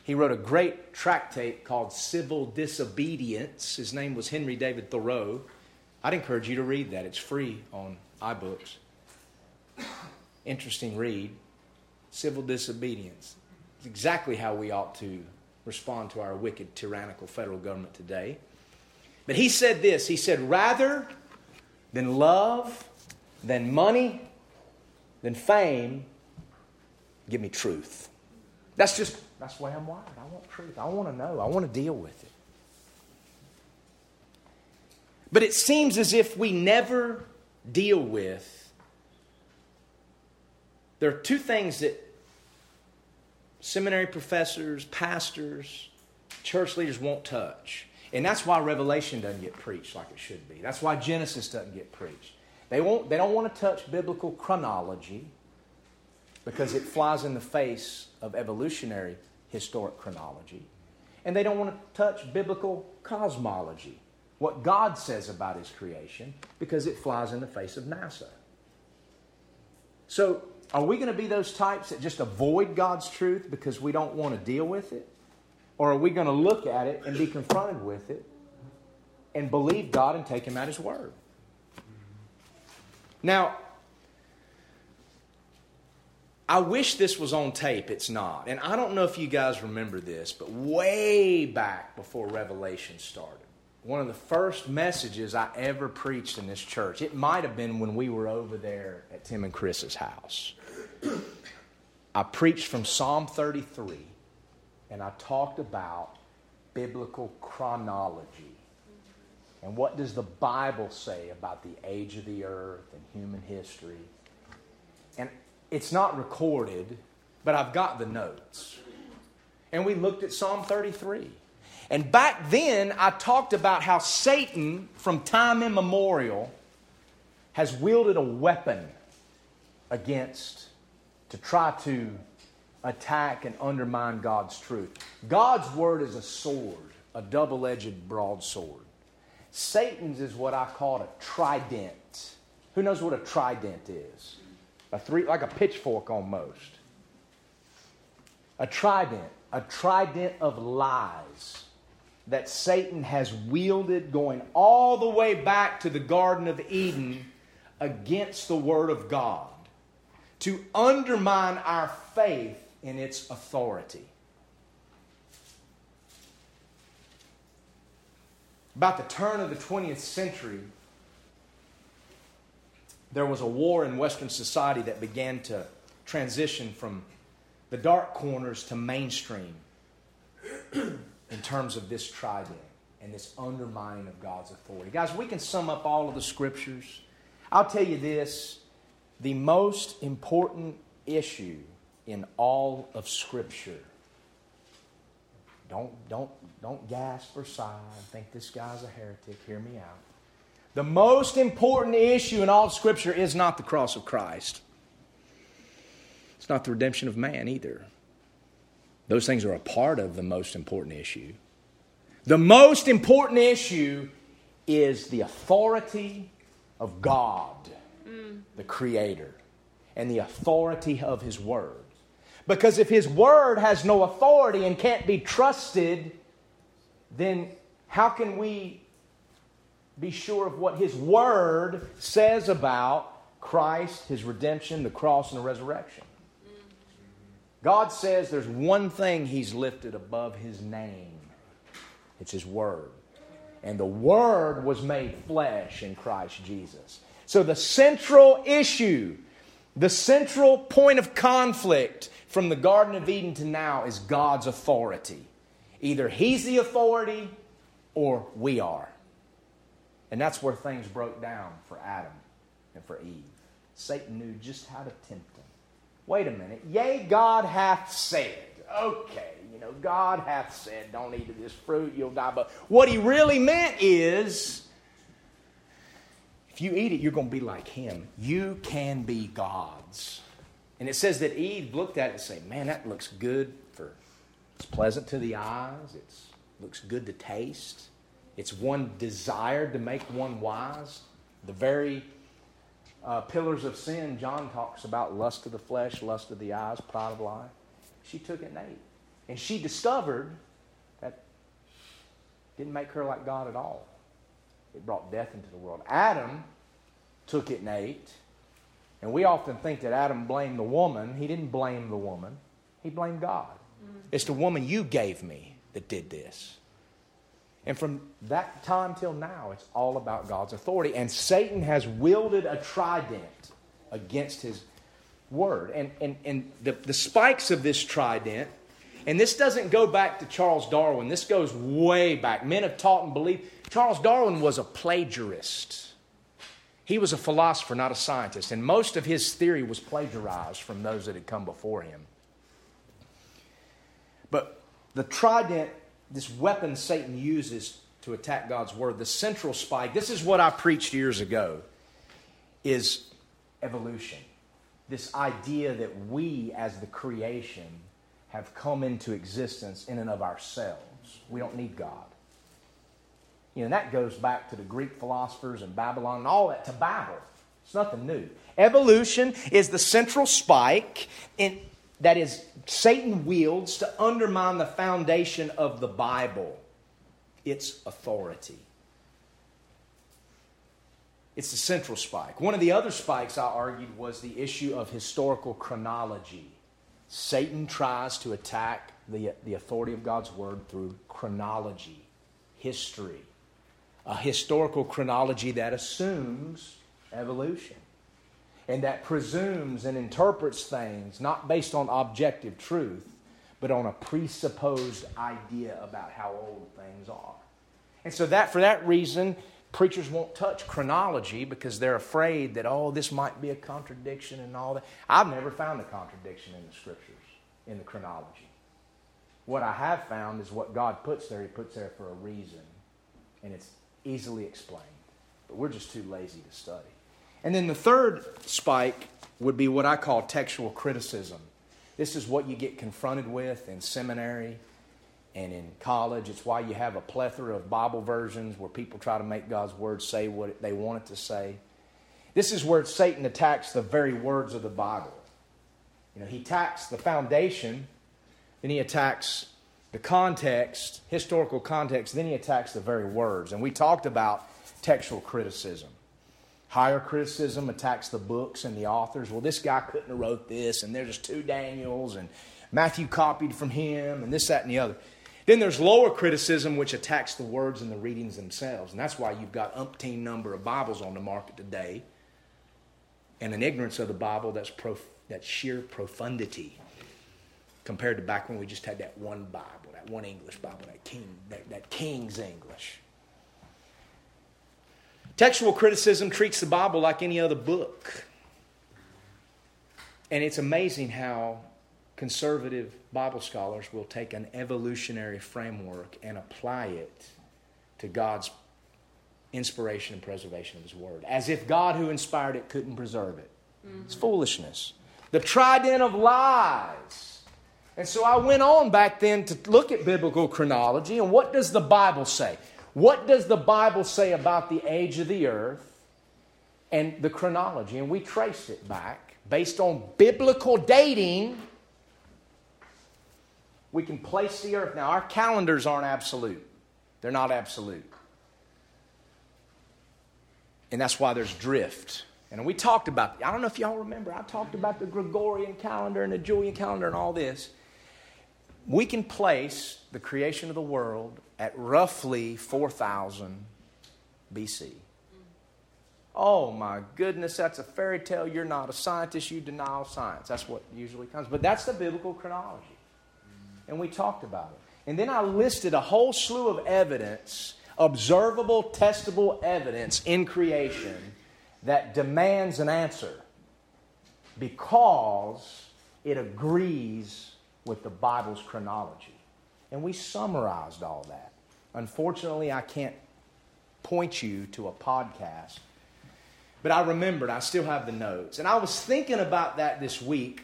he wrote a great tractate called Civil Disobedience. His name was Henry David Thoreau. I'd encourage you to read that. It's free on iBooks. Interesting read. Civil disobedience. It's exactly how we ought to respond to our wicked, tyrannical federal government today. But he said this He said, rather than love, than money, than fame, give me truth. That's just that's the way I'm wired. I want truth. I want to know. I want to deal with it. But it seems as if we never deal with. There are two things that seminary professors, pastors, church leaders won't touch. And that's why Revelation doesn't get preached like it should be. That's why Genesis doesn't get preached. They, won't, they don't want to touch biblical chronology because it flies in the face of evolutionary historic chronology. And they don't want to touch biblical cosmology, what God says about his creation, because it flies in the face of NASA. So, are we going to be those types that just avoid God's truth because we don't want to deal with it? Or are we going to look at it and be confronted with it and believe God and take Him at His word? Now, I wish this was on tape. It's not. And I don't know if you guys remember this, but way back before Revelation started, one of the first messages I ever preached in this church, it might have been when we were over there at Tim and Chris's house. I preached from Psalm 33, and I talked about biblical chronology. And what does the Bible say about the age of the earth and human history? And it's not recorded, but I've got the notes. And we looked at Psalm 33. And back then, I talked about how Satan, from time immemorial, has wielded a weapon against to try to attack and undermine God's truth. God's word is a sword, a double edged broadsword. Satan's is what I call a trident. Who knows what a trident is? a three, like a pitchfork almost. A trident, a trident of lies that Satan has wielded going all the way back to the Garden of Eden against the Word of God to undermine our faith in its authority. About the turn of the 20th century, there was a war in Western society that began to transition from the dark corners to mainstream in terms of this trident and this undermining of God's authority. Guys, we can sum up all of the scriptures. I'll tell you this the most important issue in all of Scripture. Don't, don't, don't gasp or sigh and think this guy's a heretic. Hear me out. The most important issue in all of Scripture is not the cross of Christ. It's not the redemption of man either. Those things are a part of the most important issue. The most important issue is the authority of God, the Creator, and the authority of His Word. Because if His Word has no authority and can't be trusted, then how can we be sure of what His Word says about Christ, His redemption, the cross, and the resurrection? God says there's one thing He's lifted above His name it's His Word. And the Word was made flesh in Christ Jesus. So the central issue, the central point of conflict from the Garden of Eden to now is God's authority. Either He's the authority or we are. And that's where things broke down for Adam and for Eve. Satan knew just how to tempt them. Wait a minute. Yea, God hath said. Okay, you know, God hath said, don't eat of this fruit, you'll die. But what he really meant is, if you eat it, you're going to be like him. You can be gods. And it says that Eve looked at it and said, man, that looks good for, it's pleasant to the eyes, it looks good to taste. It's one desired to make one wise. The very uh, pillars of sin, John talks about lust of the flesh, lust of the eyes, pride of life. She took it and ate. And she discovered that didn't make her like God at all. It brought death into the world. Adam took it and ate. And we often think that Adam blamed the woman. He didn't blame the woman, he blamed God. Mm-hmm. It's the woman you gave me that did this. And from that time till now, it's all about God's authority. And Satan has wielded a trident against his word. And, and, and the, the spikes of this trident, and this doesn't go back to Charles Darwin, this goes way back. Men have taught and believed. Charles Darwin was a plagiarist. He was a philosopher, not a scientist, and most of his theory was plagiarized from those that had come before him. But the trident this weapon Satan uses to attack God's word, the central spike, this is what I preached years ago, is evolution. This idea that we, as the creation, have come into existence in and of ourselves. We don't need God. You know, that goes back to the Greek philosophers and Babylon and all that, to Babel. It's nothing new. Evolution is the central spike in, that is Satan wields to undermine the foundation of the Bible, its authority. It's the central spike. One of the other spikes I argued was the issue of historical chronology. Satan tries to attack the, the authority of God's word through chronology, history, a historical chronology that assumes evolution and that presumes and interprets things not based on objective truth, but on a presupposed idea about how old things are. And so that for that reason, preachers won't touch chronology because they're afraid that, oh, this might be a contradiction and all that. I've never found a contradiction in the scriptures, in the chronology. What I have found is what God puts there, He puts there for a reason. And it's easily explained. But we're just too lazy to study. And then the third spike would be what I call textual criticism. This is what you get confronted with in seminary and in college. It's why you have a plethora of Bible versions where people try to make God's word say what they want it to say. This is where Satan attacks the very words of the Bible. You know, he attacks the foundation, then he attacks the context, historical context, then he attacks the very words. And we talked about textual criticism. Higher criticism attacks the books and the authors. Well, this guy couldn't have wrote this, and there's just two Daniels, and Matthew copied from him, and this, that, and the other. Then there's lower criticism, which attacks the words and the readings themselves. And that's why you've got umpteen number of Bibles on the market today, and an ignorance of the Bible that's, prof- that's sheer profundity compared to back when we just had that one Bible, that one English Bible, that, king, that, that King's English. Textual criticism treats the Bible like any other book. And it's amazing how conservative Bible scholars will take an evolutionary framework and apply it to God's inspiration and preservation of His Word, as if God who inspired it couldn't preserve it. Mm-hmm. It's foolishness. The trident of lies. And so I went on back then to look at biblical chronology and what does the Bible say? What does the Bible say about the age of the earth and the chronology? And we traced it back based on biblical dating. We can place the earth. Now, our calendars aren't absolute, they're not absolute. And that's why there's drift. And we talked about, I don't know if y'all remember, I talked about the Gregorian calendar and the Julian calendar and all this. We can place the creation of the world at roughly 4000 BC. Oh my goodness, that's a fairy tale. You're not a scientist, you deny science. That's what usually comes. But that's the biblical chronology. And we talked about it. And then I listed a whole slew of evidence, observable, testable evidence in creation that demands an answer because it agrees with the Bible's chronology. And we summarized all that. Unfortunately, I can't point you to a podcast, but I remembered, I still have the notes. And I was thinking about that this week.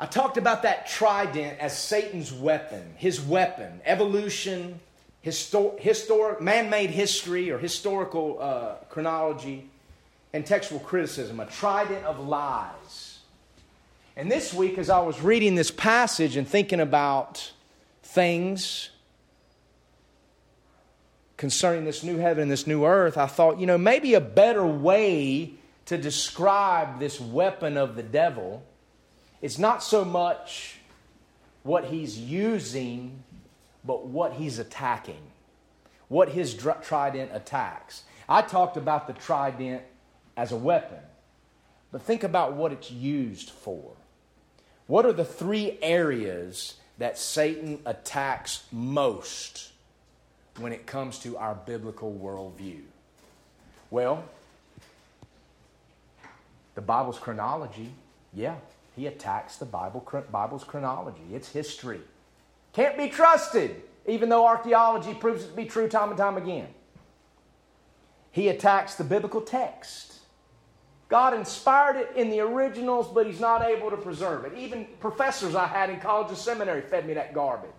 I talked about that trident as Satan's weapon, his weapon, evolution, histor- historic, man-made history or historical uh, chronology, and textual criticism, a trident of lies. And this week, as I was reading this passage and thinking about things concerning this new heaven and this new earth, I thought, you know, maybe a better way to describe this weapon of the devil is not so much what he's using but what he's attacking, what his trident attacks. I talked about the trident as a weapon, but think about what it's used for. What are the three areas that Satan attacks most when it comes to our biblical worldview? Well, the Bible's chronology, yeah, he attacks the Bible, Bible's chronology. It's history. Can't be trusted, even though archaeology proves it to be true time and time again. He attacks the biblical text. God inspired it in the originals, but He's not able to preserve it. Even professors I had in college and seminary fed me that garbage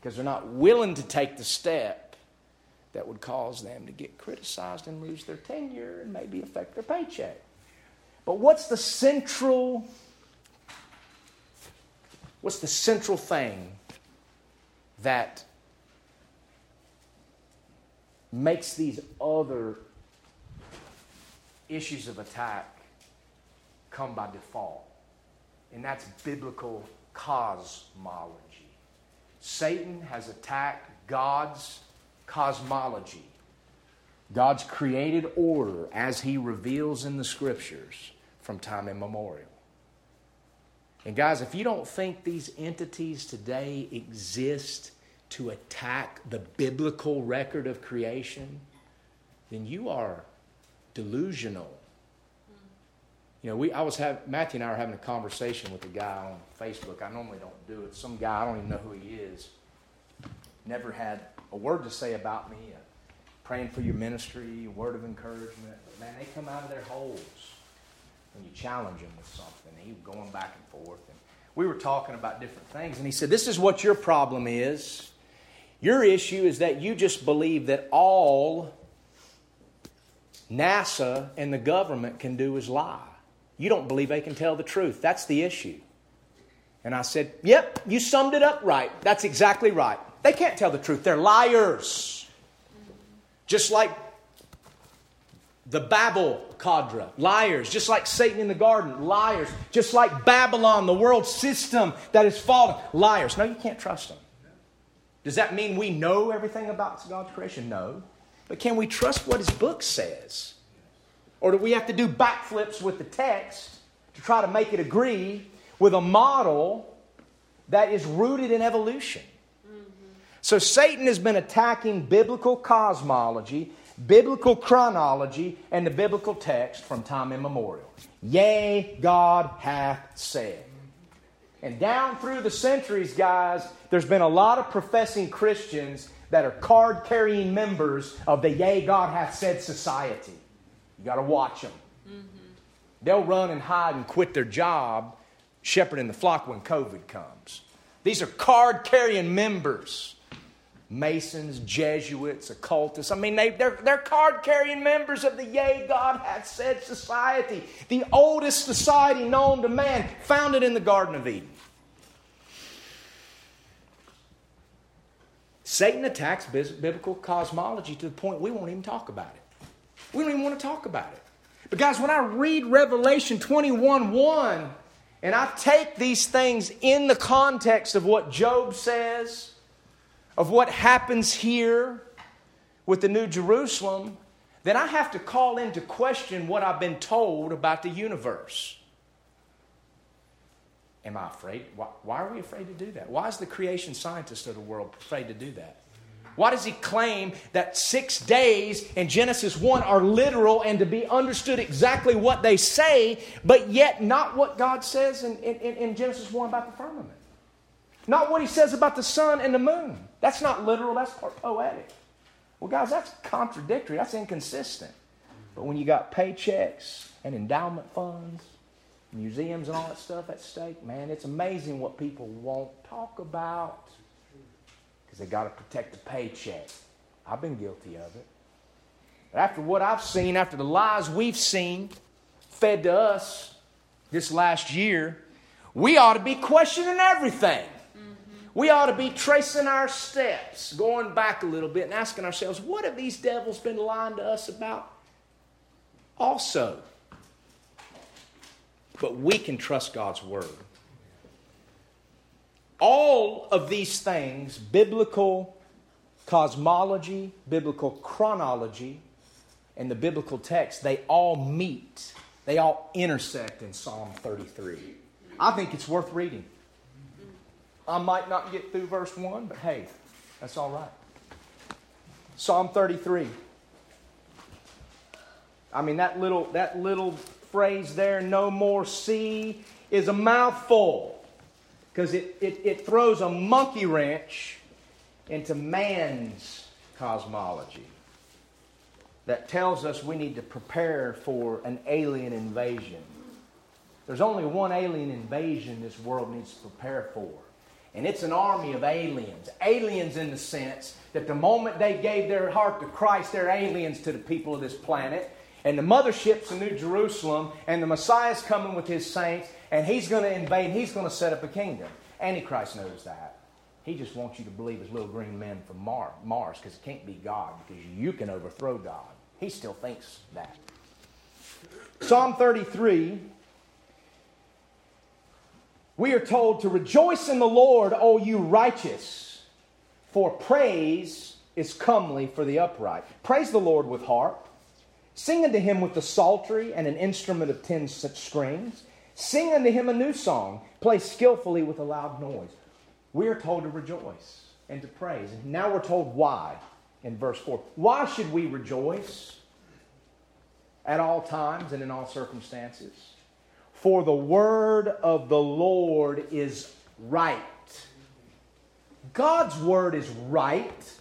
because they're not willing to take the step that would cause them to get criticized and lose their tenure and maybe affect their paycheck. But what's the central what's the central thing that makes these other issues of attack come by default. And that's biblical cosmology. Satan has attacked God's cosmology, God's created order as he reveals in the scriptures from time immemorial. And guys, if you don't think these entities today exist to attack the biblical record of creation, then you are delusional. You know, we I was have Matthew and I were having a conversation with a guy on Facebook. I normally don't do it. Some guy I don't even know who he is. Never had a word to say about me. Uh, praying for your ministry, a word of encouragement. Man, they come out of their holes when you challenge them with something. He was going back and forth. And we were talking about different things. And he said, This is what your problem is. Your issue is that you just believe that all NASA and the government can do is lie. You don't believe they can tell the truth. That's the issue. And I said, Yep, you summed it up right. That's exactly right. They can't tell the truth. They're liars. Just like the Babel cadre, liars, just like Satan in the garden, liars, just like Babylon, the world system that is fallen, liars. No, you can't trust them. Does that mean we know everything about God's creation? No. But can we trust what his book says? Or do we have to do backflips with the text to try to make it agree with a model that is rooted in evolution? So Satan has been attacking biblical cosmology biblical chronology and the biblical text from time immemorial. Yea, God hath said. And down through the centuries, guys, there's been a lot of professing Christians that are card carrying members of the Yea, God hath said society. You got to watch them. Mm-hmm. They'll run and hide and quit their job shepherding the flock when COVID comes. These are card carrying members. Masons, Jesuits, occultists. I mean, they, they're, they're card carrying members of the Yea, God hath said society, the oldest society known to man, founded in the Garden of Eden. Satan attacks biblical cosmology to the point we won't even talk about it. We don't even want to talk about it. But, guys, when I read Revelation 21 1, and I take these things in the context of what Job says, of what happens here with the New Jerusalem, then I have to call into question what I've been told about the universe. Am I afraid? Why, why, are we afraid to do that? Why is the creation scientist of the world afraid to do that? Why does he claim that six days in Genesis 1 are literal and to be understood exactly what they say, but yet not what God says in, in, in Genesis 1 about the firmament? Not what he says about the sun and the moon. That's not literal, that's poetic. Well, guys, that's contradictory, that's inconsistent. But when you got paychecks and endowment funds, museums and all that stuff at stake, man, it's amazing what people won't talk about because they got to protect the paycheck. I've been guilty of it. But after what I've seen, after the lies we've seen fed to us this last year, we ought to be questioning everything. Mm-hmm. We ought to be tracing our steps, going back a little bit and asking ourselves, what have these devils been lying to us about also? But we can trust God's word all of these things, biblical cosmology, biblical chronology, and the biblical text, they all meet, they all intersect in Psalm 33. I think it's worth reading. I might not get through verse 1, but hey, that's all right. Psalm 33. I mean that little that little phrase there, no more sea, is a mouthful because it, it, it throws a monkey wrench into man's cosmology that tells us we need to prepare for an alien invasion. There's only one alien invasion this world needs to prepare for. And it's an army of aliens. Aliens in the sense that the moment they gave their heart to Christ, they're aliens to the people of this planet. And the mothership's in New Jerusalem, and the Messiah's coming with his saints, and he's going to invade, he's going to set up a kingdom. Antichrist knows that. He just wants you to believe his little green men from Mar- Mars because it can't be God because you can overthrow God. He still thinks that. Psalm 33, we are told to rejoice in the Lord, O you righteous, for praise is comely for the upright. Praise the Lord with harp. Sing unto him with the psaltery and an instrument of ten strings. Sing unto him a new song. Play skillfully with a loud noise. We are told to rejoice and to praise. And now we're told why in verse 4. Why should we rejoice at all times and in all circumstances? For the word of the Lord is right. God's word is right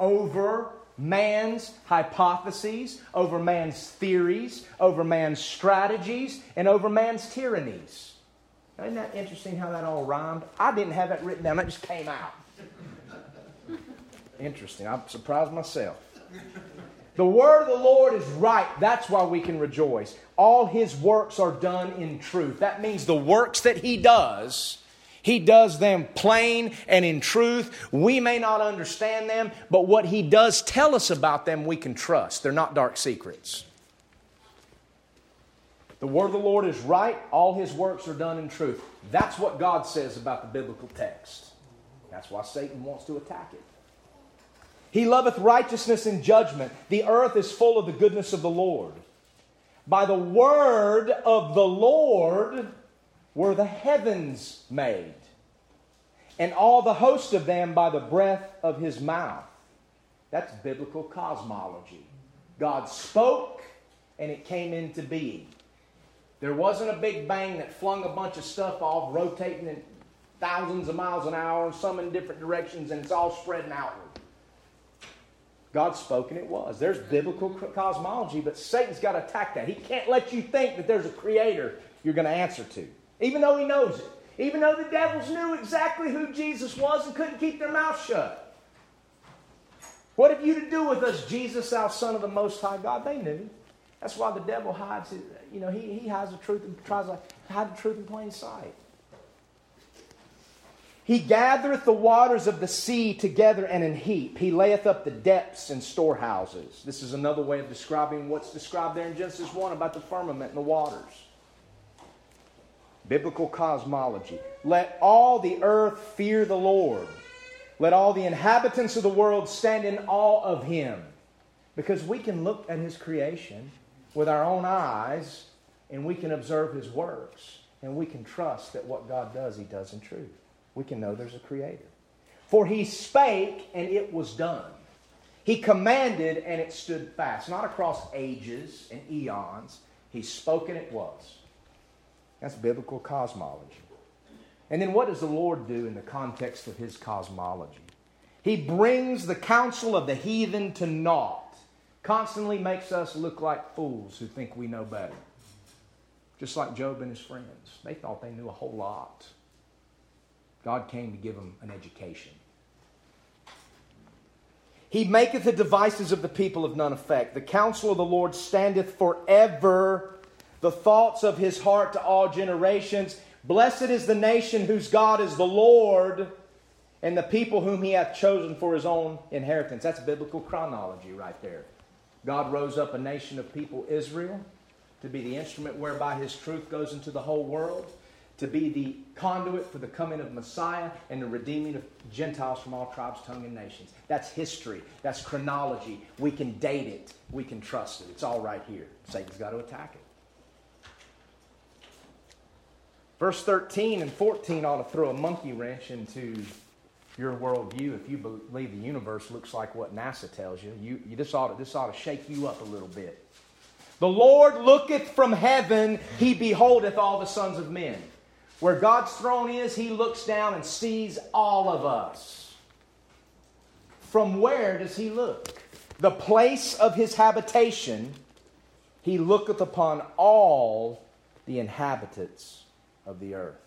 over man's hypotheses, over man's theories, over man's strategies, and over man's tyrannies. Isn't that interesting how that all rhymed? I didn't have that written down, that just came out. Interesting. I'm surprised myself. The word of the Lord is right. That's why we can rejoice. All his works are done in truth. That means the works that he does he does them plain and in truth. We may not understand them, but what He does tell us about them, we can trust. They're not dark secrets. The word of the Lord is right, all His works are done in truth. That's what God says about the biblical text. That's why Satan wants to attack it. He loveth righteousness and judgment. The earth is full of the goodness of the Lord. By the word of the Lord, were the heavens made, and all the host of them by the breath of his mouth. That's biblical cosmology. God spoke, and it came into being. There wasn't a big bang that flung a bunch of stuff off, rotating in thousands of miles an hour, some in different directions, and it's all spreading outward. God spoke and it was. There's biblical cosmology, but Satan's got to attack that. He can't let you think that there's a creator you're going to answer to, even though he knows it. Even though the devils knew exactly who Jesus was and couldn't keep their mouth shut. What have you to do with us, Jesus, our Son of the Most High God? They knew. That's why the devil hides it. You know, he, he hides the truth and tries to hide the truth in plain sight. He gathereth the waters of the sea together and in heap. He layeth up the depths in storehouses. This is another way of describing what's described there in Genesis 1 about the firmament and the waters. Biblical cosmology. Let all the earth fear the Lord. Let all the inhabitants of the world stand in awe of him. Because we can look at his creation with our own eyes and we can observe his works and we can trust that what God does, he does in truth we can know there's a creator. For he spake and it was done. He commanded and it stood fast. Not across ages and eons. He spoke and it was. That's biblical cosmology. And then what does the Lord do in the context of his cosmology? He brings the counsel of the heathen to naught, constantly makes us look like fools who think we know better. Just like Job and his friends. They thought they knew a whole lot. God came to give them an education. He maketh the devices of the people of none effect. The counsel of the Lord standeth forever, the thoughts of his heart to all generations. Blessed is the nation whose God is the Lord, and the people whom he hath chosen for his own inheritance. That's biblical chronology right there. God rose up a nation of people, Israel, to be the instrument whereby his truth goes into the whole world to be the conduit for the coming of Messiah and the redeeming of Gentiles from all tribes, tongue, and nations. That's history. That's chronology. We can date it. We can trust it. It's all right here. Satan's got to attack it. Verse 13 and 14 ought to throw a monkey wrench into your worldview if you believe the universe looks like what NASA tells you. you, you this, ought to, this ought to shake you up a little bit. The Lord looketh from heaven, he beholdeth all the sons of men. Where God's throne is, He looks down and sees all of us. From where does He look? The place of His habitation, He looketh upon all the inhabitants of the earth.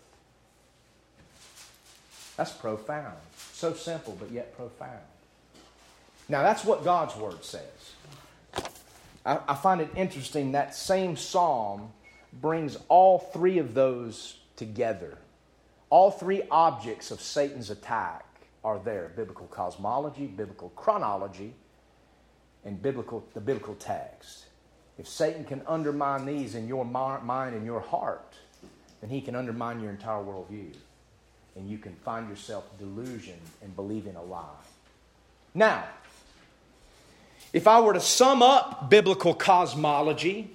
That's profound. So simple, but yet profound. Now, that's what God's Word says. I, I find it interesting that same psalm brings all three of those together. All three objects of Satan's attack are there biblical cosmology, biblical chronology, and biblical, the biblical text. If Satan can undermine these in your mind and your heart, then he can undermine your entire worldview. And you can find yourself delusioned and believing a lie. Now, if I were to sum up biblical cosmology,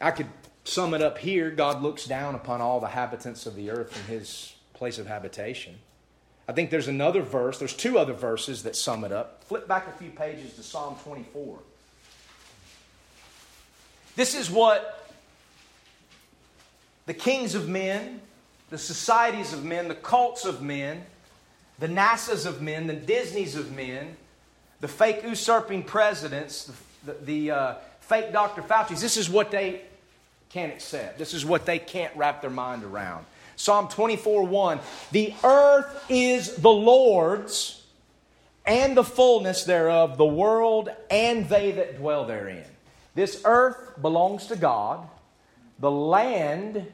I could sum it up here, God looks down upon all the habitants of the earth in his place of habitation. I think there's another verse, there's two other verses that sum it up. Flip back a few pages to Psalm 24. This is what the kings of men, the societies of men, the cults of men, the NASAs of men, the Disneys of men, the fake usurping presidents, the, the, uh, fake Dr. Fauci's, this is what they can't accept. This is what they can't wrap their mind around. Psalm 24 1 The earth is the Lord's and the fullness thereof, the world and they that dwell therein. This earth belongs to God. The land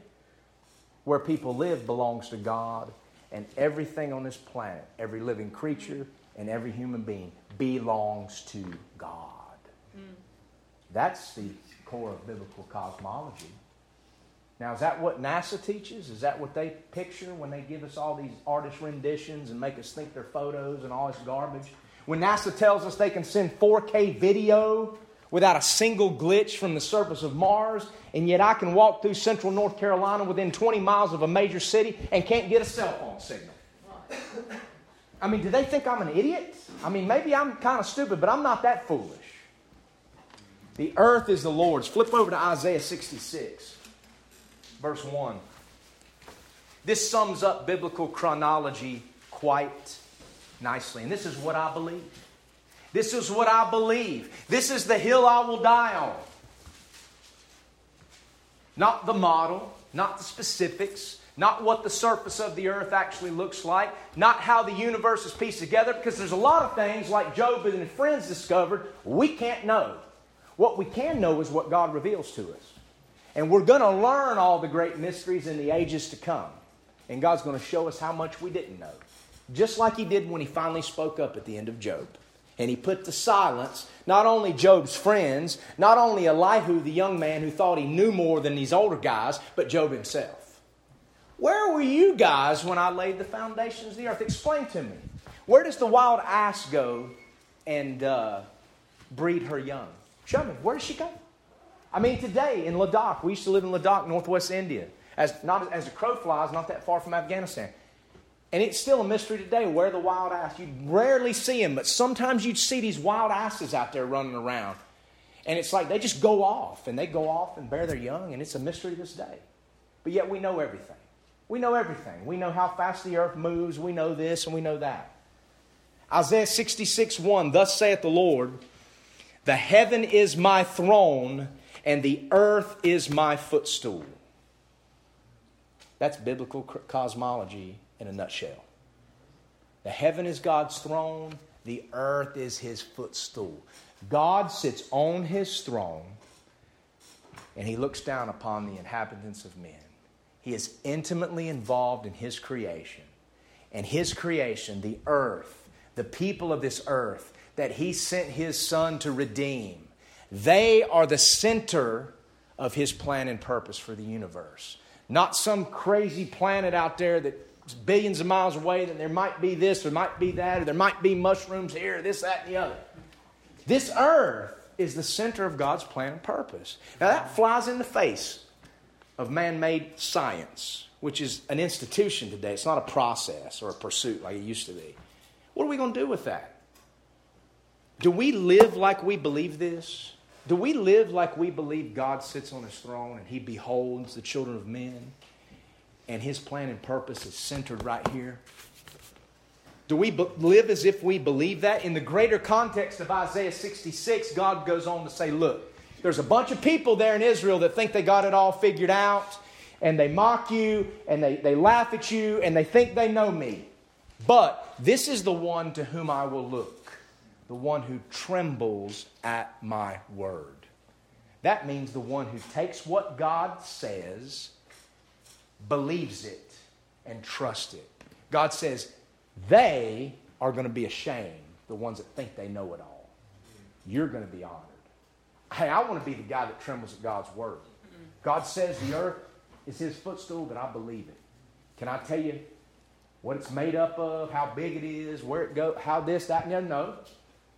where people live belongs to God. And everything on this planet, every living creature and every human being, belongs to God. Mm. That's the core of biblical cosmology. Now, is that what NASA teaches? Is that what they picture when they give us all these artist renditions and make us think they're photos and all this garbage? When NASA tells us they can send 4K video without a single glitch from the surface of Mars, and yet I can walk through central North Carolina within 20 miles of a major city and can't get a cell phone signal. I mean, do they think I'm an idiot? I mean, maybe I'm kind of stupid, but I'm not that foolish. The earth is the Lord's. Flip over to Isaiah 66, verse 1. This sums up biblical chronology quite nicely. And this is what I believe. This is what I believe. This is the hill I will die on. Not the model, not the specifics, not what the surface of the earth actually looks like, not how the universe is pieced together, because there's a lot of things like Job and his friends discovered we can't know. What we can know is what God reveals to us. And we're going to learn all the great mysteries in the ages to come. And God's going to show us how much we didn't know. Just like He did when He finally spoke up at the end of Job. And He put to silence not only Job's friends, not only Elihu, the young man who thought he knew more than these older guys, but Job himself. Where were you guys when I laid the foundations of the earth? Explain to me. Where does the wild ass go and uh, breed her young? Show me. Where does she go? I mean, today in Ladakh, we used to live in Ladakh, northwest India. As, not, as a crow flies, not that far from Afghanistan. And it's still a mystery today where the wild ass, you rarely see them, but sometimes you'd see these wild asses out there running around. And it's like they just go off, and they go off and bear their young, and it's a mystery this day. But yet we know everything. We know everything. We know how fast the earth moves. We know this and we know that. Isaiah 66 1 Thus saith the Lord, The heaven is my throne, and the earth is my footstool. That's biblical cosmology in a nutshell. The heaven is God's throne, the earth is his footstool. God sits on his throne, and he looks down upon the inhabitants of men. He is intimately involved in His creation. And His creation, the earth, the people of this earth that He sent His Son to redeem, they are the center of His plan and purpose for the universe. Not some crazy planet out there that's billions of miles away that there might be this, or might be that, or there might be mushrooms here, this, that, and the other. This earth is the center of God's plan and purpose. Now that flies in the face of man made science, which is an institution today. It's not a process or a pursuit like it used to be. What are we going to do with that? Do we live like we believe this? Do we live like we believe God sits on his throne and he beholds the children of men and his plan and purpose is centered right here? Do we be- live as if we believe that? In the greater context of Isaiah 66, God goes on to say, Look, there's a bunch of people there in Israel that think they got it all figured out, and they mock you, and they, they laugh at you, and they think they know me. But this is the one to whom I will look, the one who trembles at my word. That means the one who takes what God says, believes it, and trusts it. God says, they are going to be ashamed, the ones that think they know it all. You're going to be honored. Hey, I want to be the guy that trembles at God's word. God says the earth is his footstool, that I believe it. Can I tell you what it's made up of, how big it is, where it goes, how this, that, and the other? No.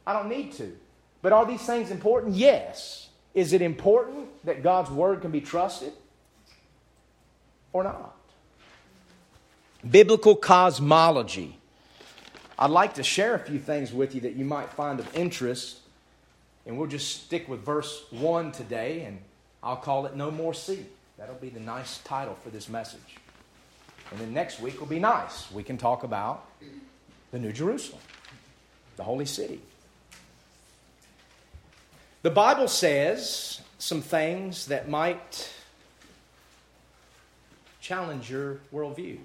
I don't need to. But are these things important? Yes. Is it important that God's word can be trusted or not? Biblical cosmology. I'd like to share a few things with you that you might find of interest and we'll just stick with verse 1 today, and I'll call it No More Sea. That'll be the nice title for this message. And then next week will be nice. We can talk about the New Jerusalem, the holy city. The Bible says some things that might challenge your worldview.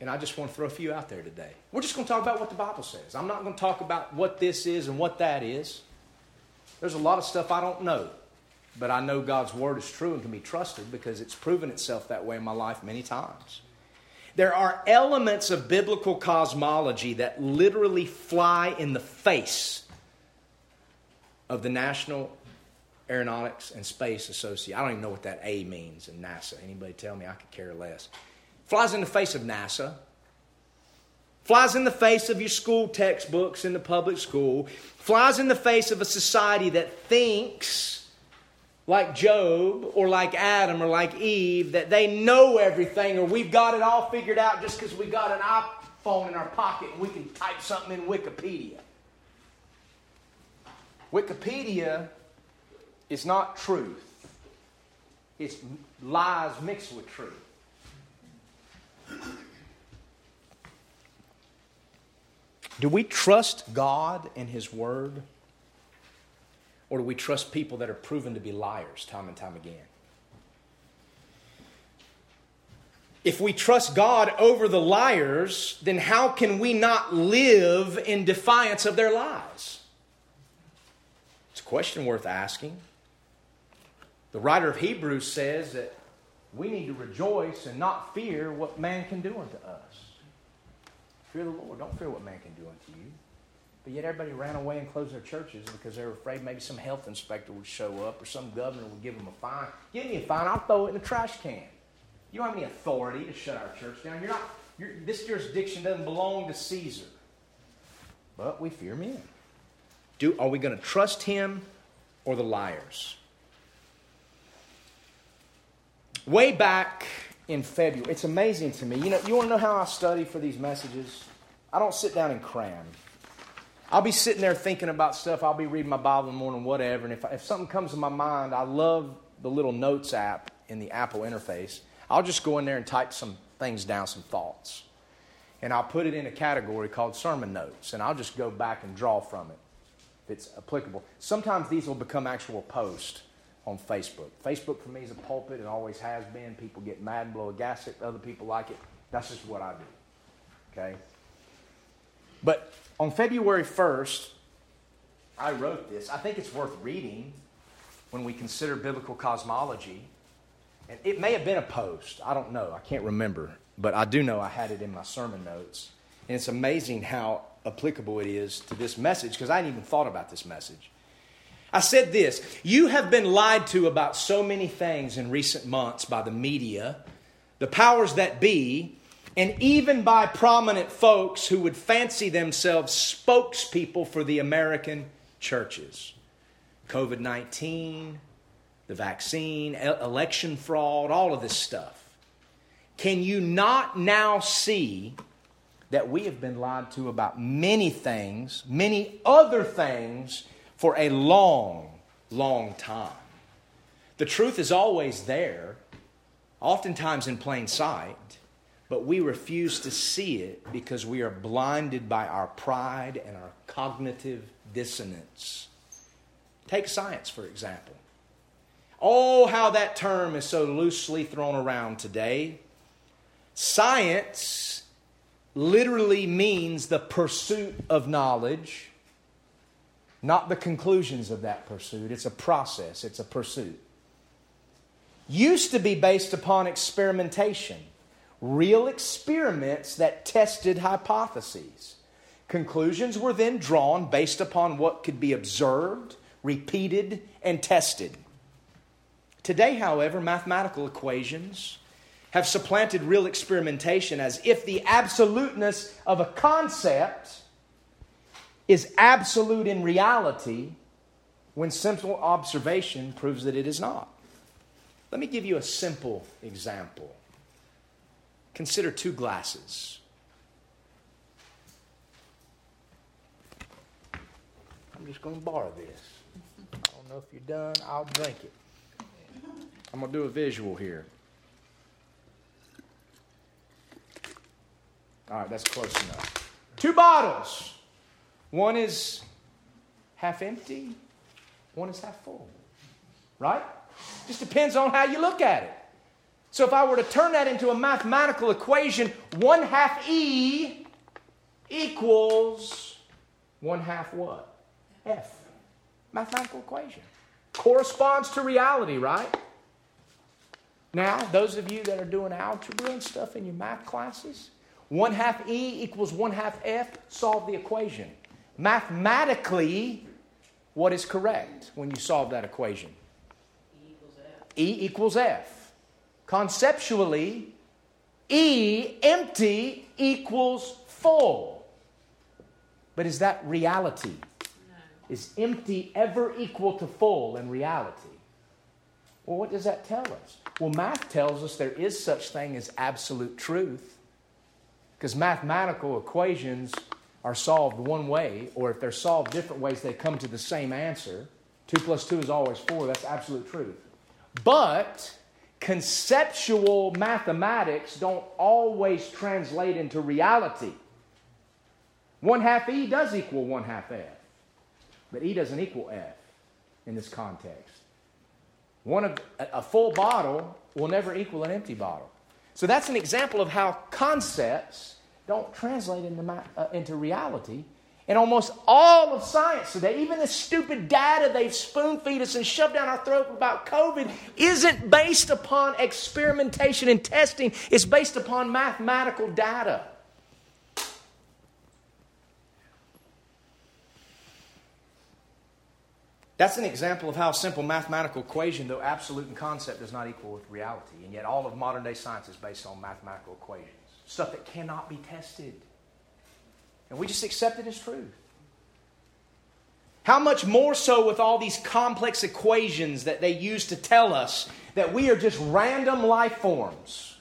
And I just want to throw a few out there today. We're just going to talk about what the Bible says. I'm not going to talk about what this is and what that is. There's a lot of stuff I don't know. But I know God's word is true and can be trusted because it's proven itself that way in my life many times. There are elements of biblical cosmology that literally fly in the face of the National Aeronautics and Space associate. I don't even know what that A means in NASA. Anybody tell me? I could care less. Flies in the face of NASA. Flies in the face of your school textbooks in the public school. Flies in the face of a society that thinks like Job or like Adam or like Eve that they know everything or we've got it all figured out just because we got an iPhone in our pocket and we can type something in Wikipedia. Wikipedia is not truth, it's lies mixed with truth. Do we trust God and His Word? Or do we trust people that are proven to be liars time and time again? If we trust God over the liars, then how can we not live in defiance of their lies? It's a question worth asking. The writer of Hebrews says that we need to rejoice and not fear what man can do unto us. Fear the Lord. Don't fear what man can do unto you. But yet everybody ran away and closed their churches because they were afraid maybe some health inspector would show up or some governor would give them a fine. Give me a fine, I'll throw it in the trash can. You don't have any authority to shut our church down. You're not, you're, this jurisdiction doesn't belong to Caesar. But we fear men. Do, are we going to trust him or the liars? Way back in February, it's amazing to me. You know, you want to know how I study for these messages? I don't sit down and cram. I'll be sitting there thinking about stuff. I'll be reading my Bible in the morning, whatever. And if, if something comes to my mind, I love the little notes app in the Apple interface. I'll just go in there and type some things down, some thoughts. And I'll put it in a category called sermon notes. And I'll just go back and draw from it if it's applicable. Sometimes these will become actual posts on Facebook. Facebook for me is a pulpit. It always has been. People get mad, and blow a gasket. Other people like it. That's just what I do. Okay? But on February 1st, I wrote this. I think it's worth reading when we consider biblical cosmology. And it may have been a post. I don't know. I can't remember. But I do know I had it in my sermon notes. And it's amazing how applicable it is to this message because I hadn't even thought about this message. I said this You have been lied to about so many things in recent months by the media, the powers that be, and even by prominent folks who would fancy themselves spokespeople for the American churches. COVID 19, the vaccine, election fraud, all of this stuff. Can you not now see that we have been lied to about many things, many other things, for a long, long time? The truth is always there, oftentimes in plain sight but we refuse to see it because we are blinded by our pride and our cognitive dissonance. Take science, for example. Oh, how that term is so loosely thrown around today. Science literally means the pursuit of knowledge, not the conclusions of that pursuit. It's a process, it's a pursuit. Used to be based upon experimentation real experiments that tested hypotheses. Conclusions were then drawn based upon what could be observed, repeated, and tested. Today, however, mathematical equations have supplanted real experimentation as if the absoluteness of a concept is absolute in reality when simple observation proves that it is not. Let me give you a simple example. Consider two glasses. I'm just going to borrow this. I don't know if you're done. I'll drink it. I'm going to do a visual here. All right, that's close enough. Two bottles. One is half empty, one is half full. Right? Just depends on how you look at it. So if I were to turn that into a mathematical equation, 1 half E equals 1 half what? F. Mathematical equation. Corresponds to reality, right? Now, those of you that are doing algebra and stuff in your math classes, 1 half E equals 1 half F, solve the equation. Mathematically, what is correct when you solve that equation? E equals F. E equals F. Conceptually, E, empty, equals full. But is that reality? No. Is empty ever equal to full in reality? Well, what does that tell us? Well, math tells us there is such thing as absolute truth because mathematical equations are solved one way, or if they're solved different ways, they come to the same answer. Two plus two is always four. That's absolute truth. But conceptual mathematics don't always translate into reality. One half E does equal one half F, but E doesn't equal F in this context. One of a full bottle will never equal an empty bottle. So that's an example of how concepts don't translate into, uh, into reality. And almost all of science today, even the stupid data they've spoon feed us and shoved down our throat about COVID, isn't based upon experimentation and testing. It's based upon mathematical data. That's an example of how a simple mathematical equation, though absolute in concept, does not equal with reality. And yet, all of modern day science is based on mathematical equations, stuff that cannot be tested. And we just accept it as truth. How much more so with all these complex equations that they use to tell us that we are just random life forms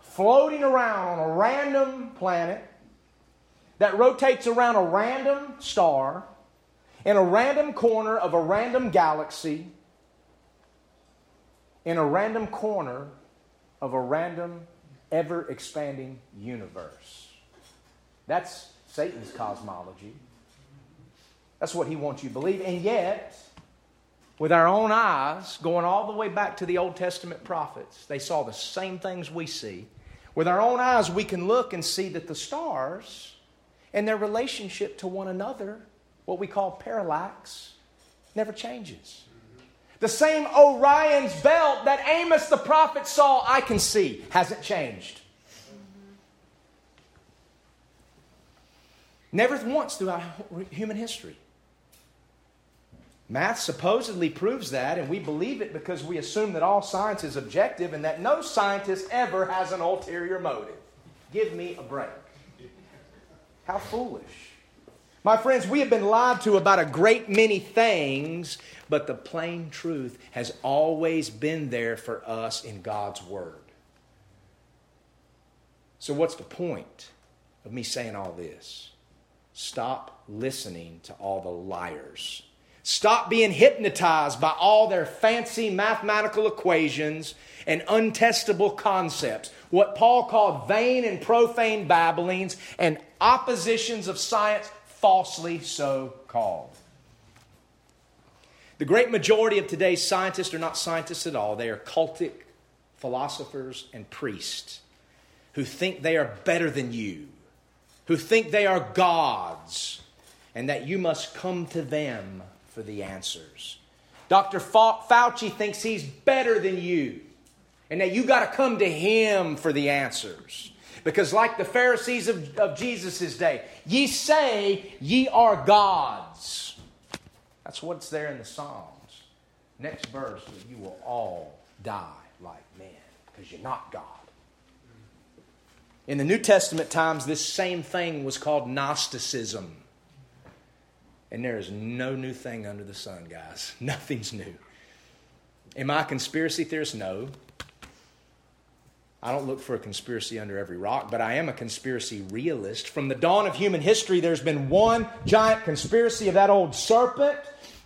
floating around on a random planet that rotates around a random star in a random corner of a random galaxy, in a random corner of a random, ever expanding universe. That's Satan's cosmology. That's what he wants you to believe. And yet, with our own eyes, going all the way back to the Old Testament prophets, they saw the same things we see. With our own eyes, we can look and see that the stars and their relationship to one another what we call parallax, never changes. The same Orion's belt that Amos the prophet saw, I can see, hasn't changed. Never once throughout human history. Math supposedly proves that, and we believe it because we assume that all science is objective and that no scientist ever has an ulterior motive. Give me a break. How foolish. My friends, we have been lied to about a great many things, but the plain truth has always been there for us in God's Word. So, what's the point of me saying all this? Stop listening to all the liars. Stop being hypnotized by all their fancy mathematical equations and untestable concepts. What Paul called vain and profane babblings and oppositions of science falsely so called. The great majority of today's scientists are not scientists at all. They are cultic philosophers and priests who think they are better than you, who think they are gods, and that you must come to them for the answers. Dr. Fauci thinks he's better than you, and that you got to come to him for the answers. Because, like the Pharisees of, of Jesus' day, ye say ye are gods. That's what's there in the Psalms. Next verse, you will all die like men because you're not God. In the New Testament times, this same thing was called Gnosticism. And there is no new thing under the sun, guys. Nothing's new. Am I a conspiracy theorist? No. I don't look for a conspiracy under every rock, but I am a conspiracy realist. From the dawn of human history, there's been one giant conspiracy of that old serpent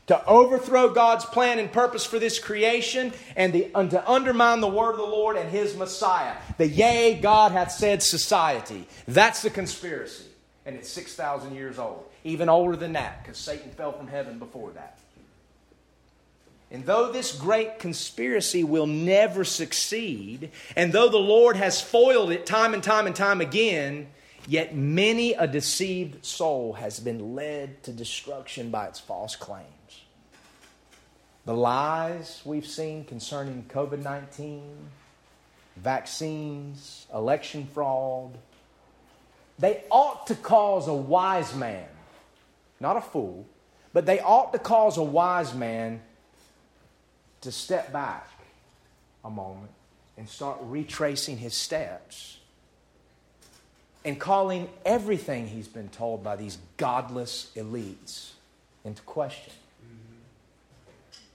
to overthrow God's plan and purpose for this creation and, the, and to undermine the word of the Lord and his Messiah. The yea, God hath said society. That's the conspiracy. And it's 6,000 years old, even older than that, because Satan fell from heaven before that. And though this great conspiracy will never succeed, and though the Lord has foiled it time and time and time again, yet many a deceived soul has been led to destruction by its false claims. The lies we've seen concerning COVID 19, vaccines, election fraud, they ought to cause a wise man, not a fool, but they ought to cause a wise man to step back a moment and start retracing his steps and calling everything he's been told by these godless elites into question.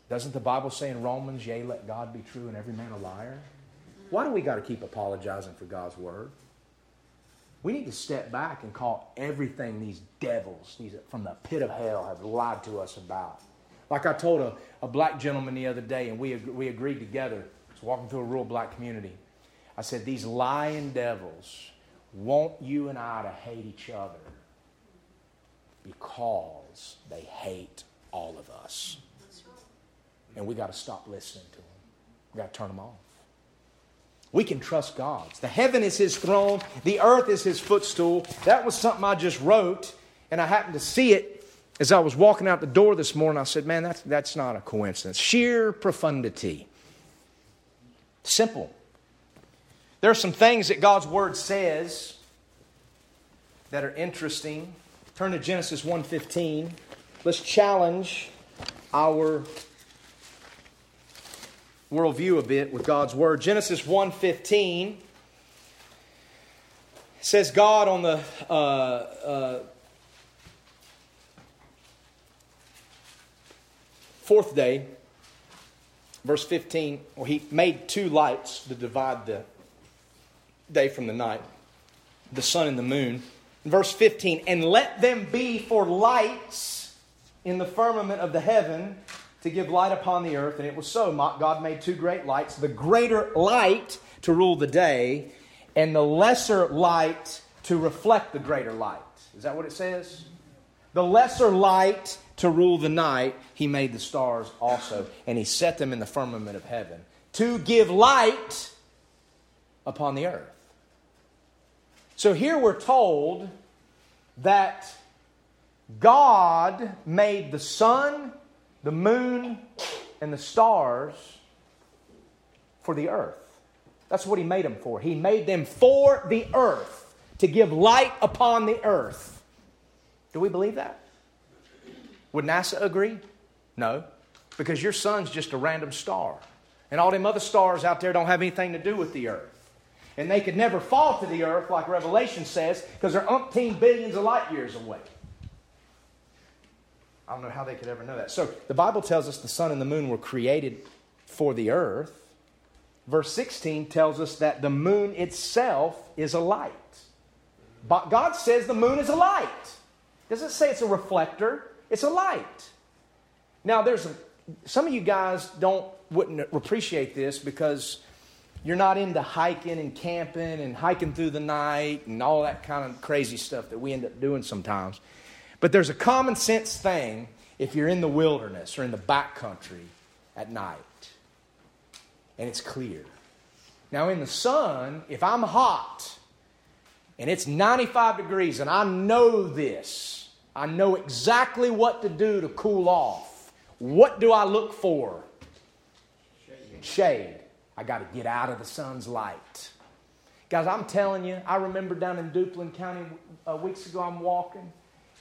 Doesn't the Bible say in Romans, yea, let God be true and every man a liar? Why do we got to keep apologizing for God's word? We need to step back and call everything these devils these from the pit of hell have lied to us about. Like I told a, a black gentleman the other day, and we, we agreed together, I was walking through a rural black community. I said, These lying devils want you and I to hate each other because they hate all of us. And we got to stop listening to them. We got to turn them off. We can trust God. The heaven is His throne, the earth is His footstool. That was something I just wrote, and I happened to see it as I was walking out the door this morning. I said, Man, that's, that's not a coincidence. Sheer profundity. Simple. There are some things that God's Word says that are interesting. Turn to Genesis 1:15. Let's challenge our worldview a bit with God's word. Genesis 1:15 says God on the uh, uh, fourth day, verse 15, well, he made two lights to divide the day from the night, the sun and the moon. Verse 15, and let them be for lights in the firmament of the heaven to give light upon the earth. And it was so. God made two great lights the greater light to rule the day, and the lesser light to reflect the greater light. Is that what it says? The lesser light to rule the night, he made the stars also, and he set them in the firmament of heaven to give light upon the earth. So here we're told that God made the sun the moon and the stars for the earth. That's what he made them for. He made them for the earth, to give light upon the earth. Do we believe that? Would NASA agree? No, because your sun's just a random star. And all them other stars out there don't have anything to do with the earth. And they could never fall to the earth, like Revelation says, because they're umpteen billions of light years away. I don't know how they could ever know that. So the Bible tells us the sun and the moon were created for the earth. Verse 16 tells us that the moon itself is a light. But God says the moon is a light. Doesn't say it's a reflector, it's a light. Now there's a, some of you guys don't wouldn't appreciate this because you're not into hiking and camping and hiking through the night and all that kind of crazy stuff that we end up doing sometimes. But there's a common sense thing if you're in the wilderness or in the backcountry at night and it's clear. Now, in the sun, if I'm hot and it's 95 degrees and I know this, I know exactly what to do to cool off. What do I look for? Shade. Shade. I got to get out of the sun's light. Guys, I'm telling you, I remember down in Duplin County uh, weeks ago, I'm walking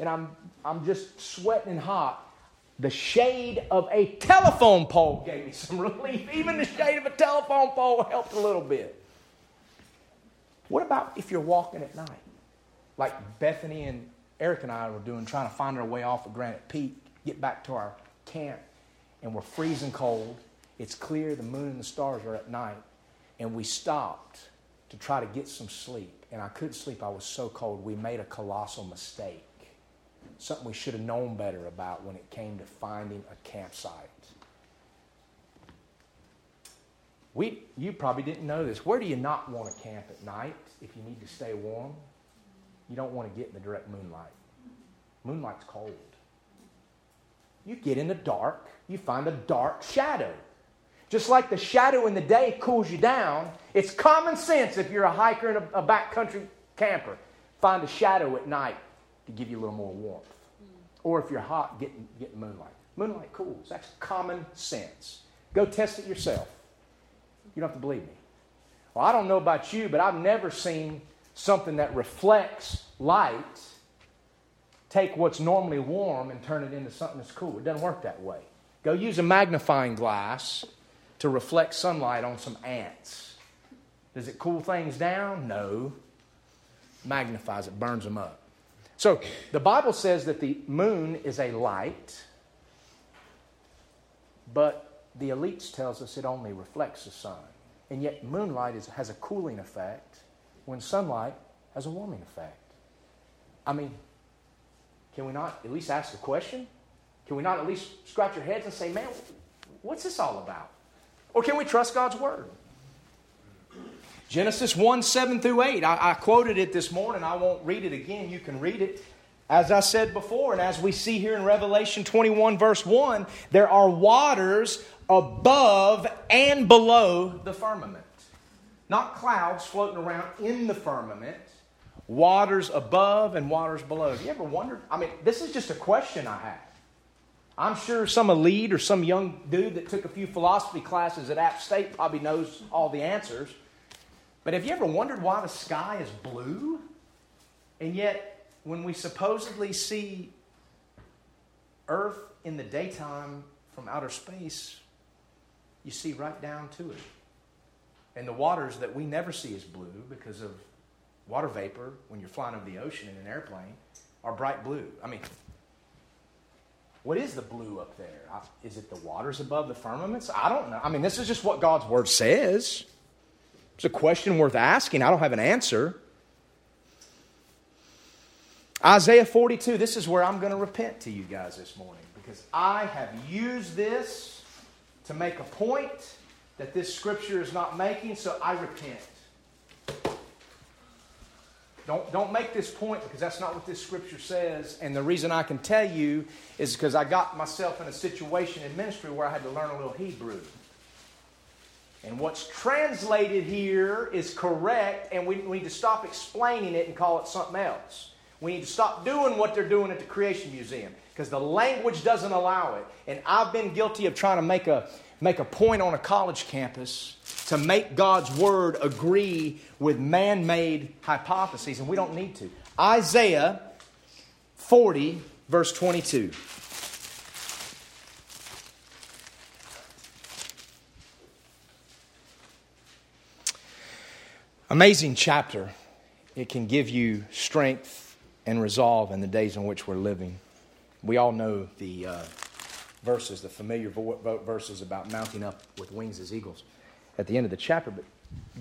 and I'm, I'm just sweating and hot. The shade of a telephone pole gave me some relief. Even the shade of a telephone pole helped a little bit. What about if you're walking at night? Like Bethany and Eric and I were doing, trying to find our way off of Granite Peak, get back to our camp, and we're freezing cold. It's clear, the moon and the stars are at night, and we stopped to try to get some sleep. And I couldn't sleep, I was so cold. We made a colossal mistake something we should have known better about when it came to finding a campsite. We, you probably didn't know this. Where do you not want to camp at night if you need to stay warm? You don't want to get in the direct moonlight. Moonlight's cold. You get in the dark, you find a dark shadow. Just like the shadow in the day cools you down, it's common sense if you're a hiker and a, a backcountry camper. Find a shadow at night to give you a little more warmth. Or if you're hot, get, get moonlight. Moonlight cools. That's common sense. Go test it yourself. You don't have to believe me. Well, I don't know about you, but I've never seen something that reflects light take what's normally warm and turn it into something that's cool. It doesn't work that way. Go use a magnifying glass to reflect sunlight on some ants. Does it cool things down? No. Magnifies it, burns them up. So the Bible says that the moon is a light, but the elites tells us it only reflects the sun. And yet moonlight is, has a cooling effect when sunlight has a warming effect. I mean, can we not at least ask a question? Can we not at least scratch our heads and say, man, what's this all about? Or can we trust God's word? Genesis 1 7 through 8. I, I, quoted it this morning. I won't read it again. You can read it. As I said before, and as we see here in Revelation 21, verse 1, there are waters above and below the firmament. Not clouds floating around in the firmament, waters above and waters below. Have you ever wondered? I mean, this is just a question I have. I'm sure some elite or some young dude that took a few philosophy classes at App State probably knows all the answers. But have you ever wondered why the sky is blue? And yet, when we supposedly see Earth in the daytime from outer space, you see right down to it. And the waters that we never see as blue because of water vapor when you're flying over the ocean in an airplane are bright blue. I mean, what is the blue up there? Is it the waters above the firmaments? I don't know. I mean, this is just what God's word says. It's a question worth asking. I don't have an answer. Isaiah 42, this is where I'm going to repent to you guys this morning because I have used this to make a point that this scripture is not making, so I repent. Don't, don't make this point because that's not what this scripture says. And the reason I can tell you is because I got myself in a situation in ministry where I had to learn a little Hebrew. And what's translated here is correct, and we, we need to stop explaining it and call it something else. We need to stop doing what they're doing at the Creation Museum because the language doesn't allow it. And I've been guilty of trying to make a, make a point on a college campus to make God's word agree with man made hypotheses, and we don't need to. Isaiah 40, verse 22. Amazing chapter. It can give you strength and resolve in the days in which we're living. We all know the uh, verses, the familiar vo- verses about mounting up with wings as eagles at the end of the chapter. But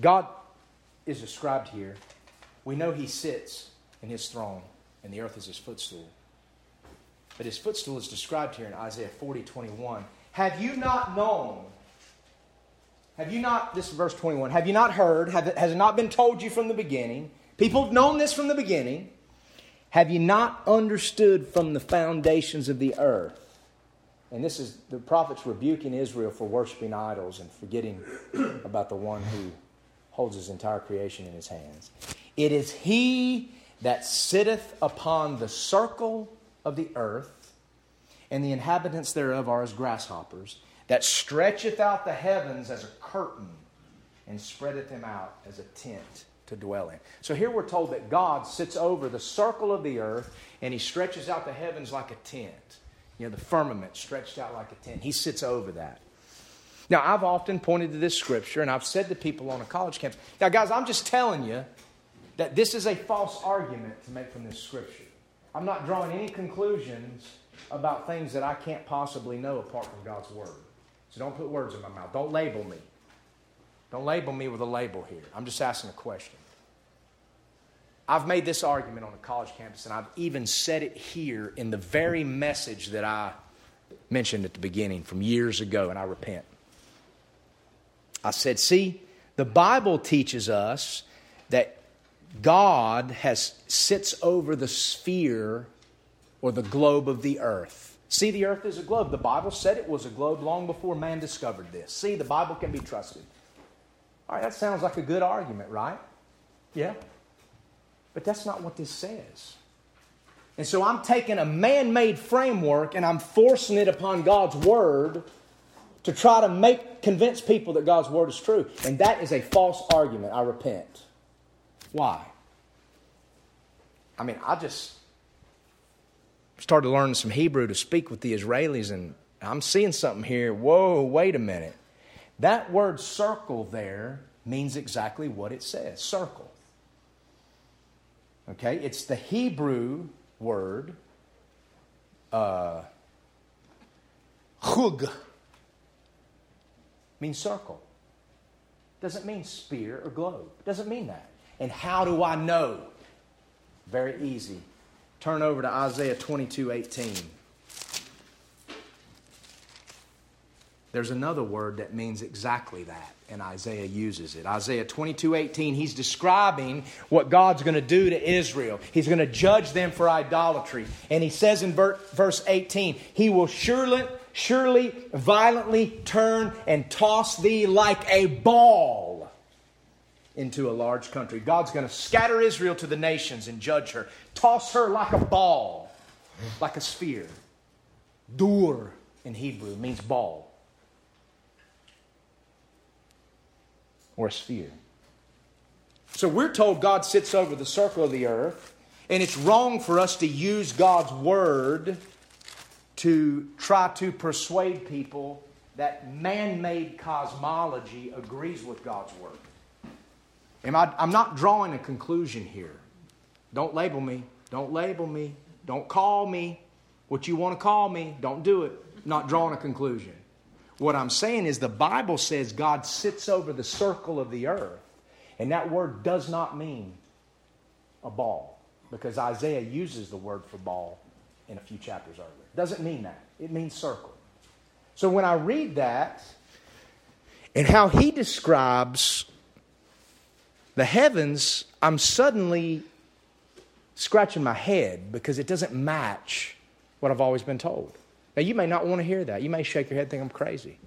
God is described here. We know He sits in His throne, and the earth is His footstool. But His footstool is described here in Isaiah 40 21. Have you not known? Have you not, this is verse 21, have you not heard? Have, has it not been told you from the beginning? People have known this from the beginning. Have you not understood from the foundations of the earth? And this is the prophets rebuking Israel for worshiping idols and forgetting about the one who holds his entire creation in his hands. It is he that sitteth upon the circle of the earth, and the inhabitants thereof are as grasshoppers, that stretcheth out the heavens as a curtain, and spreadeth them out as a tent to dwell in. So here we're told that God sits over the circle of the earth, and he stretches out the heavens like a tent. You know, the firmament stretched out like a tent. He sits over that. Now, I've often pointed to this scripture, and I've said to people on a college campus, now, guys, I'm just telling you that this is a false argument to make from this scripture. I'm not drawing any conclusions about things that I can't possibly know apart from God's word. Don't put words in my mouth. Don't label me. Don't label me with a label here. I'm just asking a question. I've made this argument on a college campus, and I've even said it here in the very message that I mentioned at the beginning from years ago, and I repent. I said, See, the Bible teaches us that God has sits over the sphere or the globe of the earth. See, the earth is a globe. The Bible said it was a globe long before man discovered this. See, the Bible can be trusted. All right, that sounds like a good argument, right? Yeah. But that's not what this says. And so I'm taking a man made framework and I'm forcing it upon God's word to try to make convince people that God's word is true. And that is a false argument. I repent. Why? I mean, I just started learning some Hebrew to speak with the Israelis, and I'm seeing something here. Whoa, wait a minute. That word circle there means exactly what it says circle. Okay, it's the Hebrew word uh, chug. Means circle. Doesn't mean spear or globe. Doesn't mean that. And how do I know Very easy. Turn over to Isaiah 22 18. There's another word that means exactly that, and Isaiah uses it. Isaiah 22 18, he's describing what God's going to do to Israel. He's going to judge them for idolatry. And he says in verse 18, He will surely, surely violently turn and toss thee like a ball into a large country. God's going to scatter Israel to the nations and judge her, toss her like a ball, like a sphere. Dur in Hebrew means ball. or a sphere. So we're told God sits over the circle of the earth, and it's wrong for us to use God's word to try to persuade people that man made cosmology agrees with God's word. Am I, I'm not drawing a conclusion here. Don't label me. Don't label me. Don't call me what you want to call me. Don't do it. not drawing a conclusion. What I'm saying is the Bible says God sits over the circle of the earth, and that word does not mean a ball, because Isaiah uses the word for ball in a few chapters earlier. It doesn't mean that, it means circle. So when I read that, and how he describes the heavens, I'm suddenly scratching my head because it doesn't match what I've always been told. Now, you may not want to hear that. You may shake your head and think I'm crazy.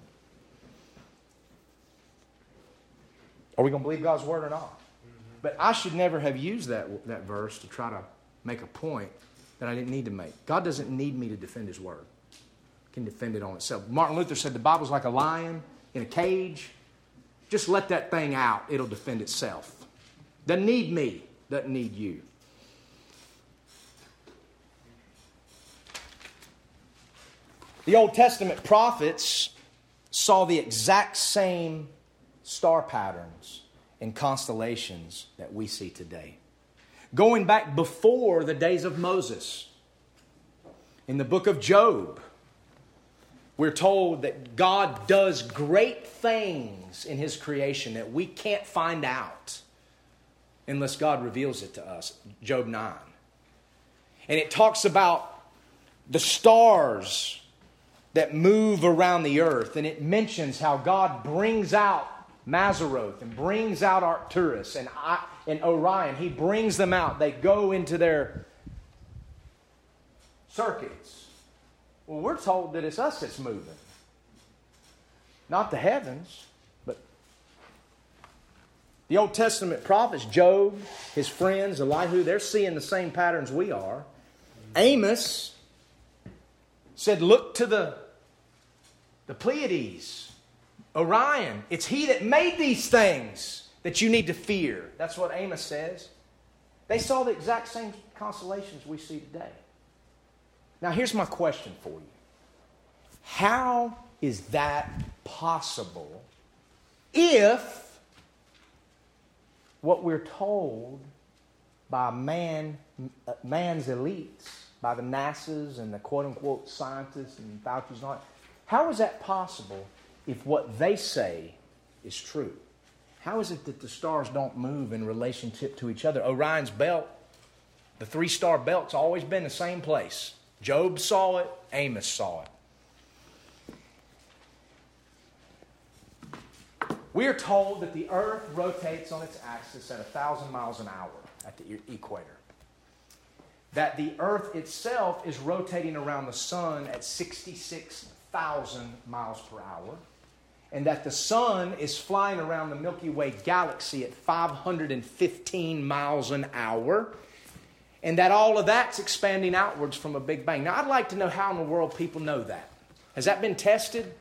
Are we going to believe God's word or not? Mm-hmm. But I should never have used that, that verse to try to make a point that I didn't need to make. God doesn't need me to defend his word. He can defend it on itself. Martin Luther said the Bible's like a lion in a cage. Just let that thing out, it'll defend itself. Doesn't need me, doesn't need you. The Old Testament prophets saw the exact same star patterns and constellations that we see today. Going back before the days of Moses, in the book of Job, we're told that God does great things in His creation that we can't find out unless God reveals it to us. Job 9. And it talks about the stars that move around the earth. And it mentions how God brings out Mazzaroth and brings out Arcturus and, and Orion. He brings them out. They go into their circuits. Well, we're told that it's us that's moving, not the heavens. But the Old Testament prophets, Job, his friends, Elihu, they're seeing the same patterns we are. Amos said, Look to the, the Pleiades, Orion. It's he that made these things that you need to fear. That's what Amos says. They saw the exact same constellations we see today. Now, here's my question for you How is that possible if what we're told by man, man's elites by the NASA's and the quote unquote scientists and Fauci's all How is that possible if what they say is true? How is it that the stars don't move in relationship to each other? Orion's belt, the three star belt's always been the same place. Job saw it, Amos saw it. We are told that the earth rotates on its axis at 1,000 miles an hour at the equator that the earth itself is rotating around the sun at 66,000 miles per hour, and that the sun is flying around the Milky Way galaxy at 515 miles an hour, and that all of that's expanding outwards from a Big Bang. Now, I'd like to know how in the world people know that. Has that been tested?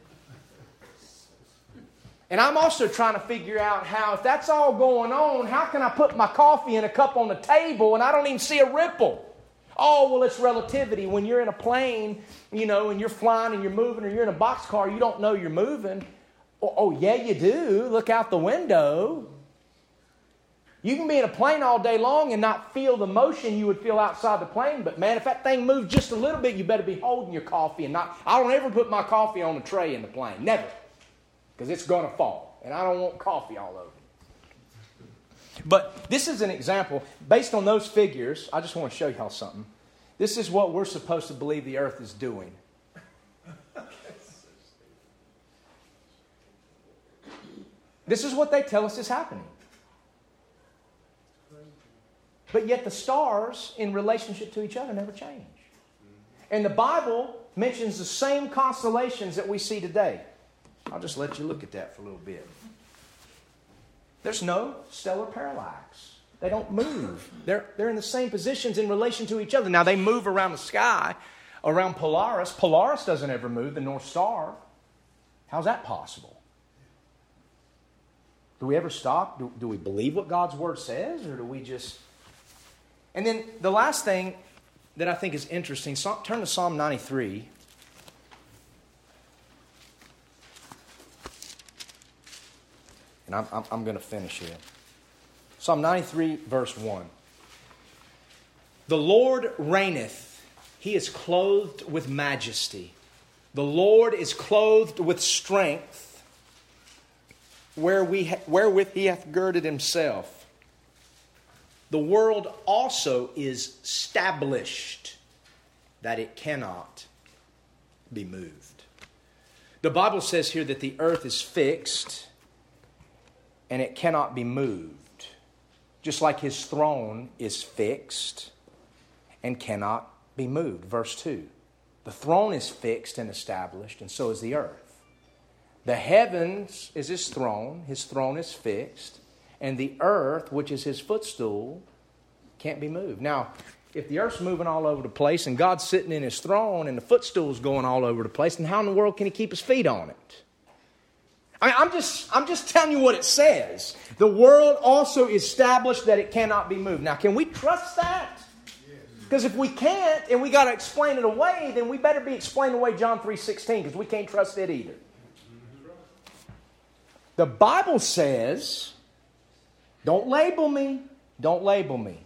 And I'm also trying to figure out how, if that's all going on, how can I put my coffee in a cup on the table and I don't even see a ripple? Oh, well, it's relativity. When you're in a plane, you know, and you're flying and you're moving, or you're in a boxcar, you don't know you're moving. Oh, oh, yeah, you do. Look out the window. You can be in a plane all day long and not feel the motion you would feel outside the plane, but man, if that thing moves just a little bit, you better be holding your coffee and not. I don't ever put my coffee on a tray in the plane. Never. Because it's going to fall. And I don't want coffee all over. But this is an example. Based on those figures, I just want to show y'all something. This is what we're supposed to believe the earth is doing. This is what they tell us is happening. But yet the stars in relationship to each other never change. And the Bible mentions the same constellations that we see today. I'll just let you look at that for a little bit. There's no stellar parallax. They don't move. They're, they're in the same positions in relation to each other. Now, they move around the sky, around Polaris. Polaris doesn't ever move, the North Star. How's that possible? Do we ever stop? Do, do we believe what God's Word says, or do we just. And then the last thing that I think is interesting turn to Psalm 93. And I'm, I'm, I'm going to finish here. Psalm 93, verse 1. The Lord reigneth, he is clothed with majesty. The Lord is clothed with strength, where we ha- wherewith he hath girded himself. The world also is established that it cannot be moved. The Bible says here that the earth is fixed and it cannot be moved just like his throne is fixed and cannot be moved. Verse 2 The throne is fixed and established, and so is the earth. The heavens is his throne, his throne is fixed, and the earth, which is his footstool, can't be moved. Now, if the earth's moving all over the place and God's sitting in his throne and the footstool's going all over the place, then how in the world can he keep his feet on it? I I'm just, I'm just telling you what it says. The world also established that it cannot be moved. Now, can we trust that? Because if we can't and we got to explain it away, then we better be explaining away John 3.16 because we can't trust it either. The Bible says, don't label me. Don't label me.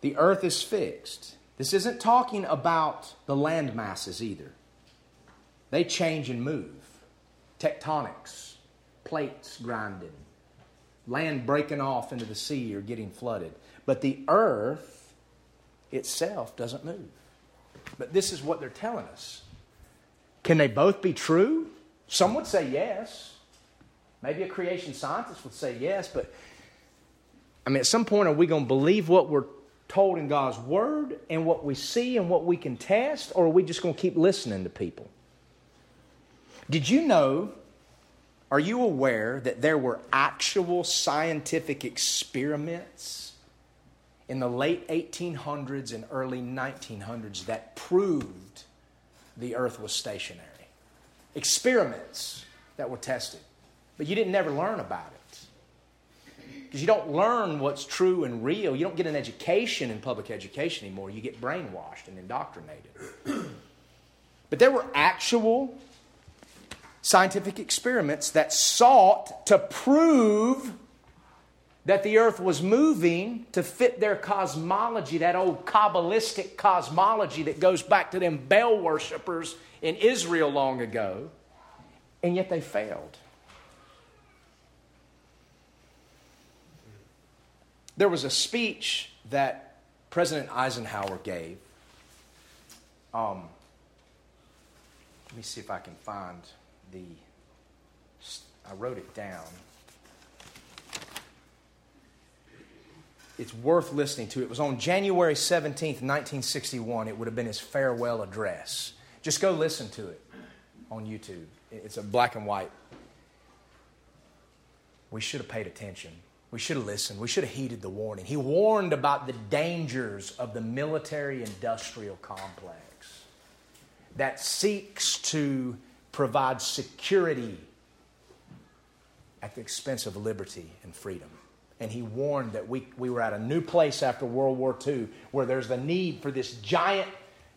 The earth is fixed. This isn't talking about the land masses either. They change and move tectonics, plates grinding, land breaking off into the sea or getting flooded. But the earth itself doesn't move. But this is what they're telling us. Can they both be true? Some would say yes. Maybe a creation scientist would say yes, but I mean, at some point, are we going to believe what we're told in God's Word and what we see and what we can test, or are we just going to keep listening to people? Did you know, are you aware that there were actual scientific experiments in the late 1800s and early 1900s that proved the earth was stationary? Experiments that were tested. But you didn't never learn about it. Because you don't learn what's true and real. You don't get an education in public education anymore. You get brainwashed and indoctrinated. but there were actual scientific experiments that sought to prove that the earth was moving to fit their cosmology, that old Kabbalistic cosmology that goes back to them Baal worshippers in Israel long ago, and yet they failed. There was a speech that President Eisenhower gave. Um, let me see if I can find the, I wrote it down. It's worth listening to. It was on January 17th, 1961. It would have been his farewell address. Just go listen to it on YouTube. It's a black and white. We should have paid attention. We should have listened. We should have heeded the warning. He warned about the dangers of the military industrial complex that seeks to provides security at the expense of liberty and freedom. And he warned that we, we were at a new place after World War II where there's the need for this giant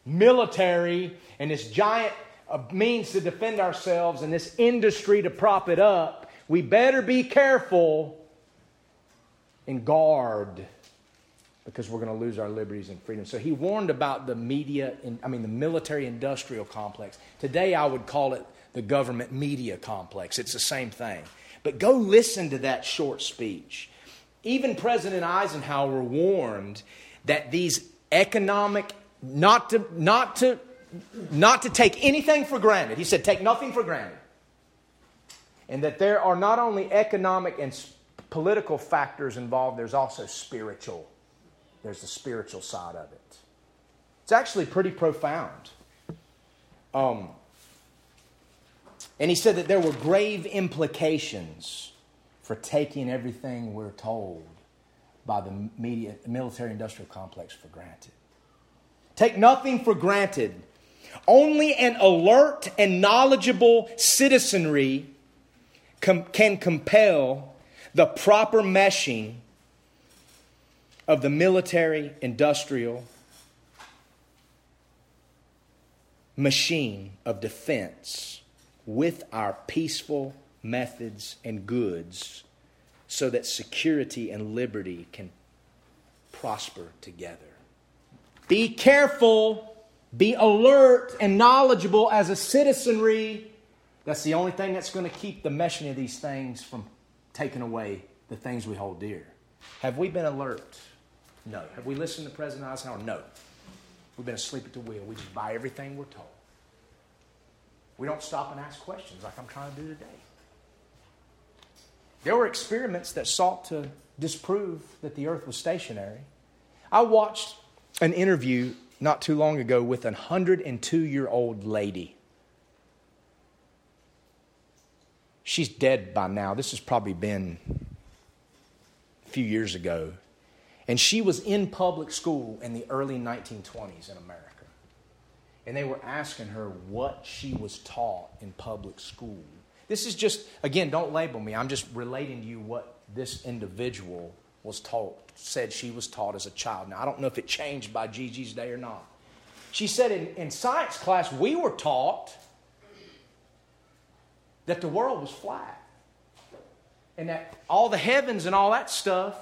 military and this giant uh, means to defend ourselves and this industry to prop it up. We better be careful and guard because we're going to lose our liberties and freedoms. So he warned about the media, in, I mean, the military industrial complex. Today I would call it the government media complex. It's the same thing. But go listen to that short speech. even President Eisenhower warned that these economic, not to, not to, not to take anything for granted. He said, take nothing for granted. And that there are not only economic and political factors involved, there's also spiritual. There's the spiritual side of it. It's actually pretty profound. Um, and he said that there were grave implications for taking everything we're told by the media, military industrial complex for granted. Take nothing for granted. Only an alert and knowledgeable citizenry com- can compel the proper meshing of the military industrial machine of defense with our peaceful methods and goods so that security and liberty can prosper together. Be careful, be alert and knowledgeable as a citizenry. That's the only thing that's going to keep the meshing of these things from taking away the things we hold dear. Have we been alert? No. Have we listened to President Eisenhower? No. We've been asleep at the wheel. We just buy everything we're told. We don't stop and ask questions like I'm trying to do today. There were experiments that sought to disprove that the earth was stationary. I watched an interview not too long ago with a 102 year old lady. She's dead by now. This has probably been a few years ago. And she was in public school in the early 1920s in America. And they were asking her what she was taught in public school. This is just, again, don't label me. I'm just relating to you what this individual was taught, said she was taught as a child. Now, I don't know if it changed by Gigi's day or not. She said in, in science class, we were taught that the world was flat and that all the heavens and all that stuff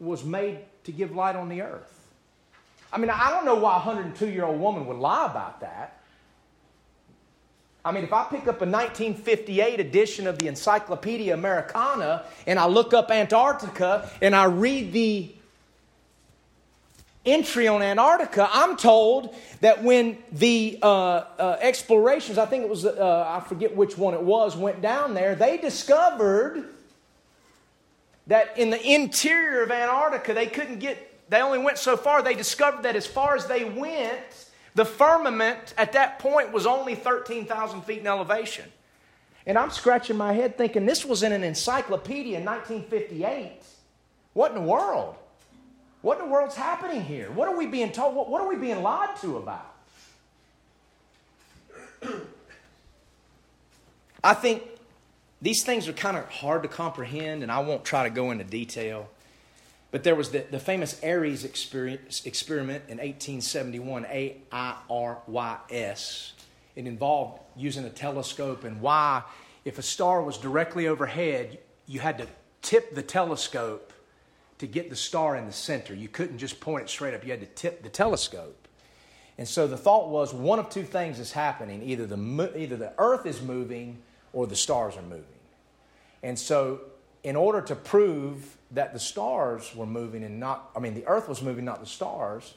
was made to give light on the earth. I mean, I don't know why a 102 year old woman would lie about that. I mean, if I pick up a 1958 edition of the Encyclopedia Americana and I look up Antarctica and I read the entry on Antarctica, I'm told that when the uh, uh, explorations, I think it was, uh, I forget which one it was, went down there, they discovered that in the interior of Antarctica, they couldn't get, they only went so far. They discovered that as far as they went, the firmament at that point was only 13,000 feet in elevation. And I'm scratching my head thinking this was in an encyclopedia in 1958. What in the world? What in the world's happening here? What are we being told? What, what are we being lied to about? I think these things are kind of hard to comprehend, and I won't try to go into detail. But there was the, the famous Airy's experiment in 1871, A I R Y S. It involved using a telescope and why, if a star was directly overhead, you had to tip the telescope to get the star in the center. You couldn't just point it straight up, you had to tip the telescope. And so the thought was one of two things is happening either the, either the earth is moving or the stars are moving. And so, in order to prove that the stars were moving and not, I mean, the earth was moving, not the stars,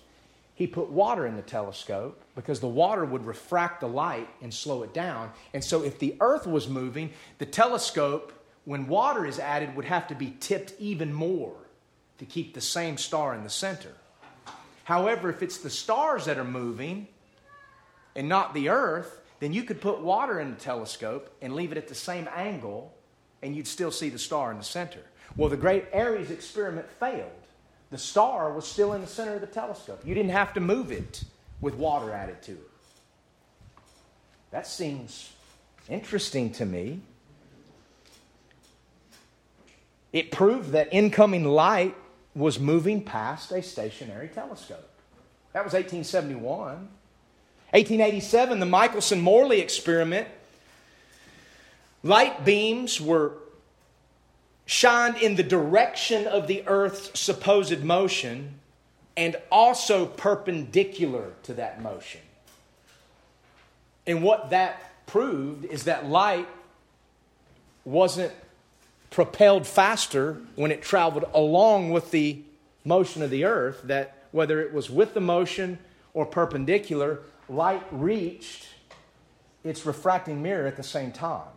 he put water in the telescope because the water would refract the light and slow it down. And so, if the earth was moving, the telescope, when water is added, would have to be tipped even more to keep the same star in the center. However, if it's the stars that are moving and not the earth, then you could put water in the telescope and leave it at the same angle, and you'd still see the star in the center. Well, the great Airy's experiment failed. The star was still in the center of the telescope. You didn't have to move it with water added to it. That seems interesting to me. It proved that incoming light was moving past a stationary telescope. That was 1871. 1887, the Michelson Morley experiment. Light beams were shined in the direction of the Earth's supposed motion and also perpendicular to that motion. And what that proved is that light wasn't propelled faster when it traveled along with the motion of the earth, that whether it was with the motion or perpendicular, light reached its refracting mirror at the same time.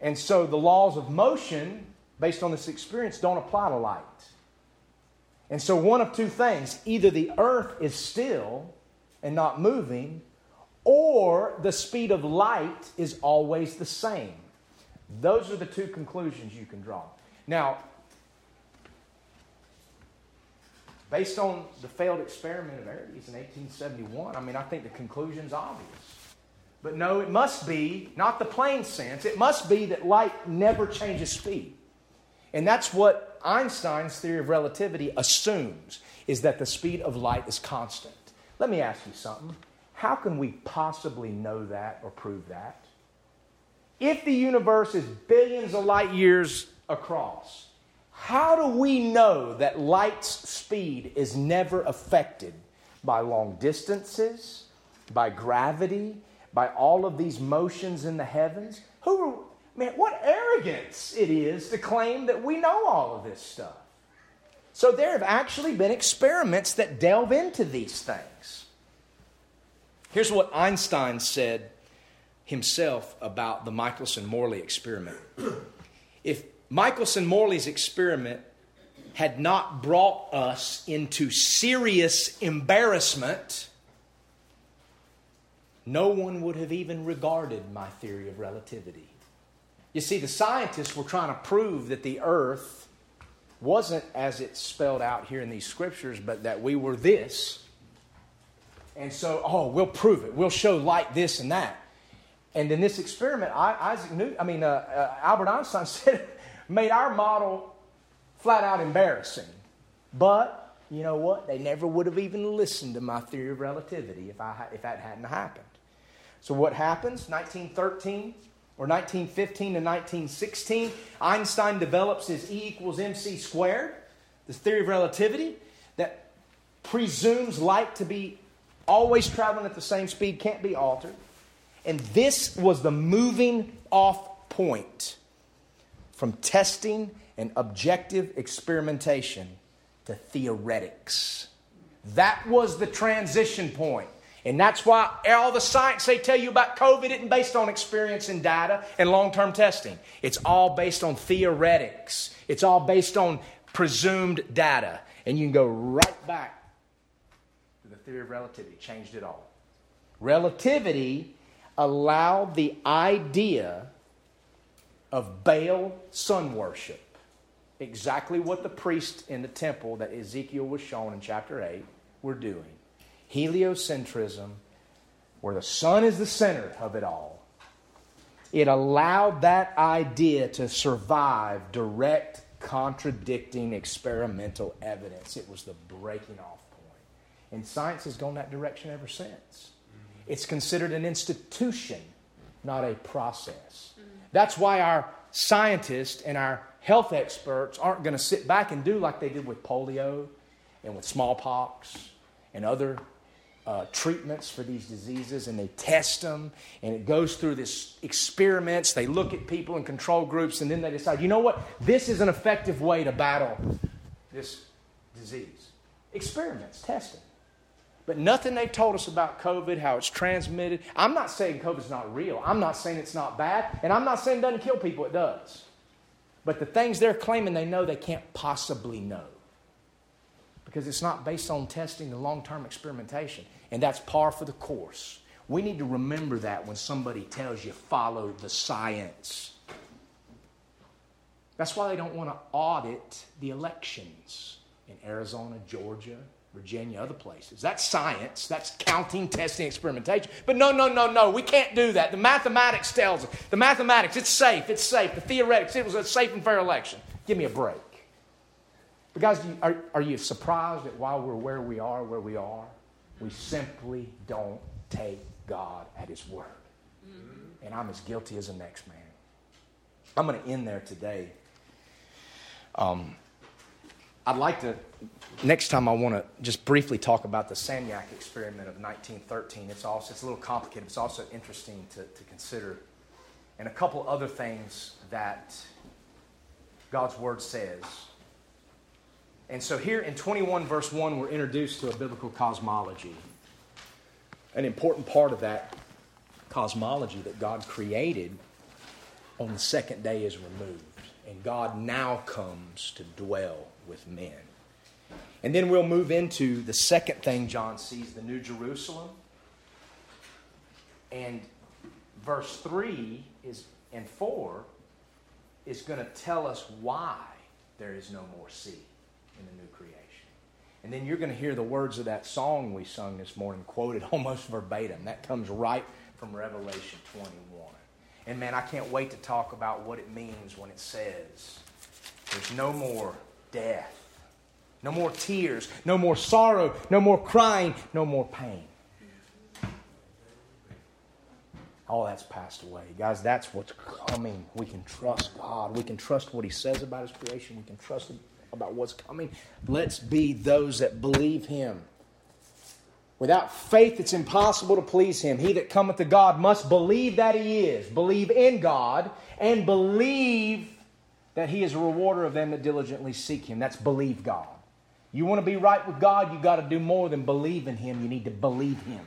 And so the laws of motion, based on this experience, don't apply to light. And so, one of two things either the earth is still and not moving, or the speed of light is always the same. Those are the two conclusions you can draw. Now, based on the failed experiment of Archies in 1871, I mean, I think the conclusion's obvious. But no, it must be, not the plain sense, it must be that light never changes speed. And that's what Einstein's theory of relativity assumes, is that the speed of light is constant. Let me ask you something. How can we possibly know that or prove that? If the universe is billions of light years across, how do we know that light's speed is never affected by long distances, by gravity, by all of these motions in the heavens? Who man, what arrogance it is to claim that we know all of this stuff. So there have actually been experiments that delve into these things. Here's what Einstein said himself about the Michelson Morley experiment. If Michelson Morley's experiment had not brought us into serious embarrassment, no one would have even regarded my theory of relativity. You see, the scientists were trying to prove that the earth wasn't as it's spelled out here in these scriptures, but that we were this. And so, oh, we'll prove it. We'll show light this and that. And in this experiment, Isaac Newton, I mean, uh, uh, Albert Einstein said, made our model flat out embarrassing. But you know what? They never would have even listened to my theory of relativity if, I, if that hadn't happened. So what happens? 1913 or 1915 to 1916, Einstein develops his E equals mc squared, this theory of relativity that presumes light to be always traveling at the same speed, can't be altered. And this was the moving off point from testing and objective experimentation to theoretics. That was the transition point. And that's why all the science they tell you about COVID isn't based on experience and data and long term testing. It's all based on theoretics, it's all based on presumed data. And you can go right back to the theory of relativity, changed it all. Relativity allowed the idea of Baal sun worship, exactly what the priests in the temple that Ezekiel was shown in chapter 8 were doing. Heliocentrism, where the sun is the center of it all. It allowed that idea to survive direct, contradicting experimental evidence. It was the breaking off point. And science has gone that direction ever since. It's considered an institution, not a process. That's why our scientists and our health experts aren't going to sit back and do like they did with polio and with smallpox and other uh, treatments for these diseases and they test them and it goes through this experiments. They look at people in control groups and then they decide you know what? This is an effective way to battle this disease. Experiments testing but nothing they told us about COVID, how it's transmitted. I'm not saying COVID's not real. I'm not saying it's not bad. And I'm not saying it doesn't kill people, it does. But the things they're claiming they know, they can't possibly know. Because it's not based on testing and long term experimentation. And that's par for the course. We need to remember that when somebody tells you follow the science. That's why they don't want to audit the elections in Arizona, Georgia, Virginia, other places. That's science. That's counting, testing, experimentation. But no, no, no, no. We can't do that. The mathematics tells us. The mathematics, it's safe. It's safe. The theoretics, it was a safe and fair election. Give me a break. But guys, are, are you surprised that while we're where we are, where we are, we simply don't take God at His word? Mm-hmm. And I'm as guilty as the next man. I'm going to end there today. Um, I'd like to, next time I want to just briefly talk about the Sagnac experiment of 1913. It's also, it's a little complicated, it's also interesting to, to consider. And a couple other things that God's Word says. And so here in 21, verse 1, we're introduced to a biblical cosmology. An important part of that cosmology that God created on the second day is removed. And God now comes to dwell with men. And then we'll move into the second thing John sees the New Jerusalem. And verse 3 is, and 4 is going to tell us why there is no more sea in the new creation. And then you're going to hear the words of that song we sung this morning quoted almost verbatim. That comes right from Revelation 21. And man, I can't wait to talk about what it means when it says there's no more death, no more tears, no more sorrow, no more crying, no more pain. All that's passed away. Guys, that's what's coming. We can trust God. We can trust what He says about His creation. We can trust about what's coming. Let's be those that believe Him. Without faith, it's impossible to please Him. He that cometh to God must believe that He is, believe in God, and believe that He is a rewarder of them that diligently seek Him. That's believe God. You want to be right with God, you got to do more than believe in Him. You need to believe Him.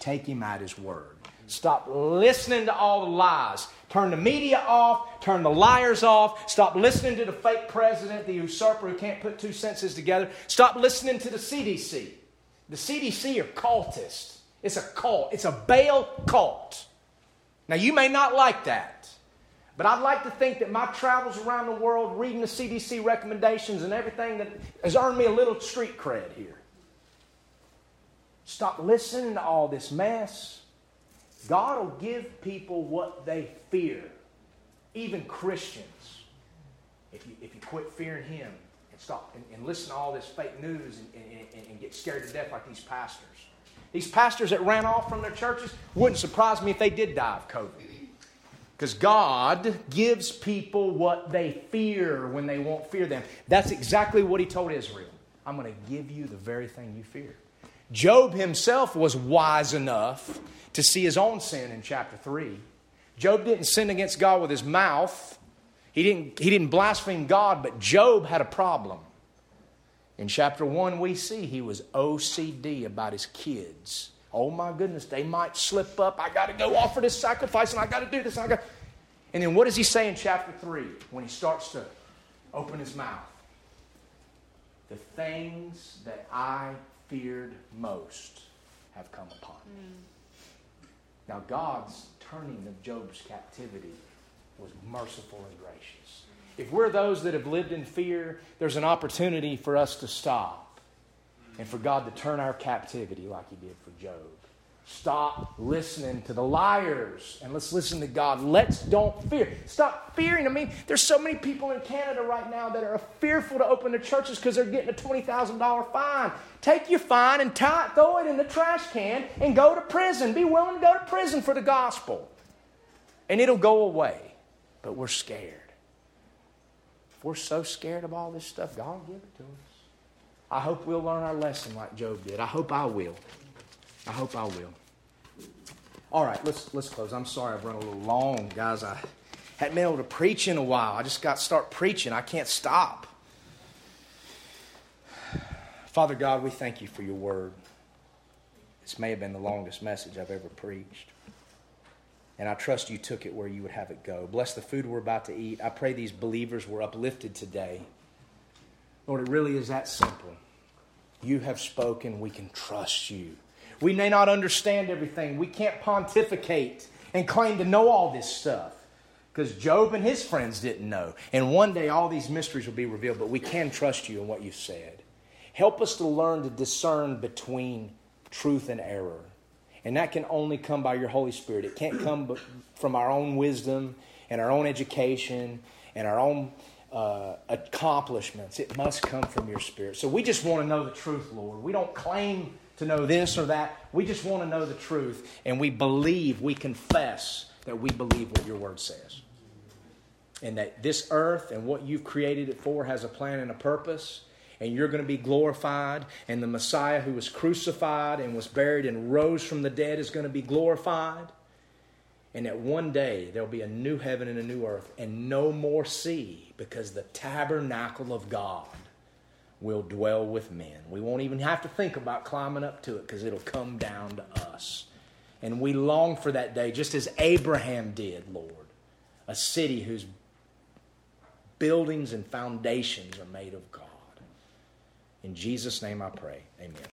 Take Him at His word. Stop listening to all the lies. Turn the media off. Turn the liars off. Stop listening to the fake president, the usurper who can't put two sentences together. Stop listening to the CDC. The CDC are cultists. It's a cult, it's a Baal cult. Now, you may not like that, but I'd like to think that my travels around the world, reading the CDC recommendations and everything that has earned me a little street cred here. Stop listening to all this mess. God will give people what they fear, even Christians. If you, if you quit fearing Him and stop and, and listen to all this fake news and, and, and get scared to death like these pastors. These pastors that ran off from their churches wouldn't surprise me if they did die of COVID. Because God gives people what they fear when they won't fear them. That's exactly what He told Israel. I'm going to give you the very thing you fear. Job himself was wise enough to see his own sin in chapter 3. Job didn't sin against God with his mouth, he didn't, he didn't blaspheme God, but Job had a problem. In chapter 1, we see he was OCD about his kids. Oh my goodness, they might slip up. I got to go offer this sacrifice and I got to do this. And, I got... and then what does he say in chapter 3 when he starts to open his mouth? The things that I feared most have come upon me. Mm. Now, God's turning of Job's captivity was merciful and gracious. If we're those that have lived in fear, there's an opportunity for us to stop and for God to turn our captivity like He did for Job. Stop listening to the liars and let's listen to God. Let's don't fear. Stop fearing. I mean, there's so many people in Canada right now that are fearful to open their churches because they're getting a $20,000 fine. Take your fine and tie, throw it in the trash can and go to prison. Be willing to go to prison for the gospel. And it'll go away. But we're scared. If we're so scared of all this stuff, God will give it to us. I hope we'll learn our lesson like Job did. I hope I will. I hope I will. All right, let's let's close. I'm sorry I've run a little long, guys. I hadn't been able to preach in a while. I just got to start preaching. I can't stop. Father God, we thank you for your word. This may have been the longest message I've ever preached. And I trust you took it where you would have it go. Bless the food we're about to eat. I pray these believers were uplifted today. Lord, it really is that simple. You have spoken, we can trust you. We may not understand everything. We can't pontificate and claim to know all this stuff because Job and his friends didn't know. And one day all these mysteries will be revealed, but we can trust you in what you've said. Help us to learn to discern between truth and error. And that can only come by your Holy Spirit. It can't come from our own wisdom and our own education and our own uh, accomplishments. It must come from your Spirit. So we just want to know the truth, Lord. We don't claim to know this or that. We just want to know the truth, and we believe, we confess that we believe what your word says. And that this earth and what you've created it for has a plan and a purpose, and you're going to be glorified, and the Messiah who was crucified and was buried and rose from the dead is going to be glorified. And that one day there'll be a new heaven and a new earth and no more sea because the tabernacle of God will dwell with men. We won't even have to think about climbing up to it because it'll come down to us. And we long for that day just as Abraham did, Lord. A city whose buildings and foundations are made of God. In Jesus' name I pray. Amen.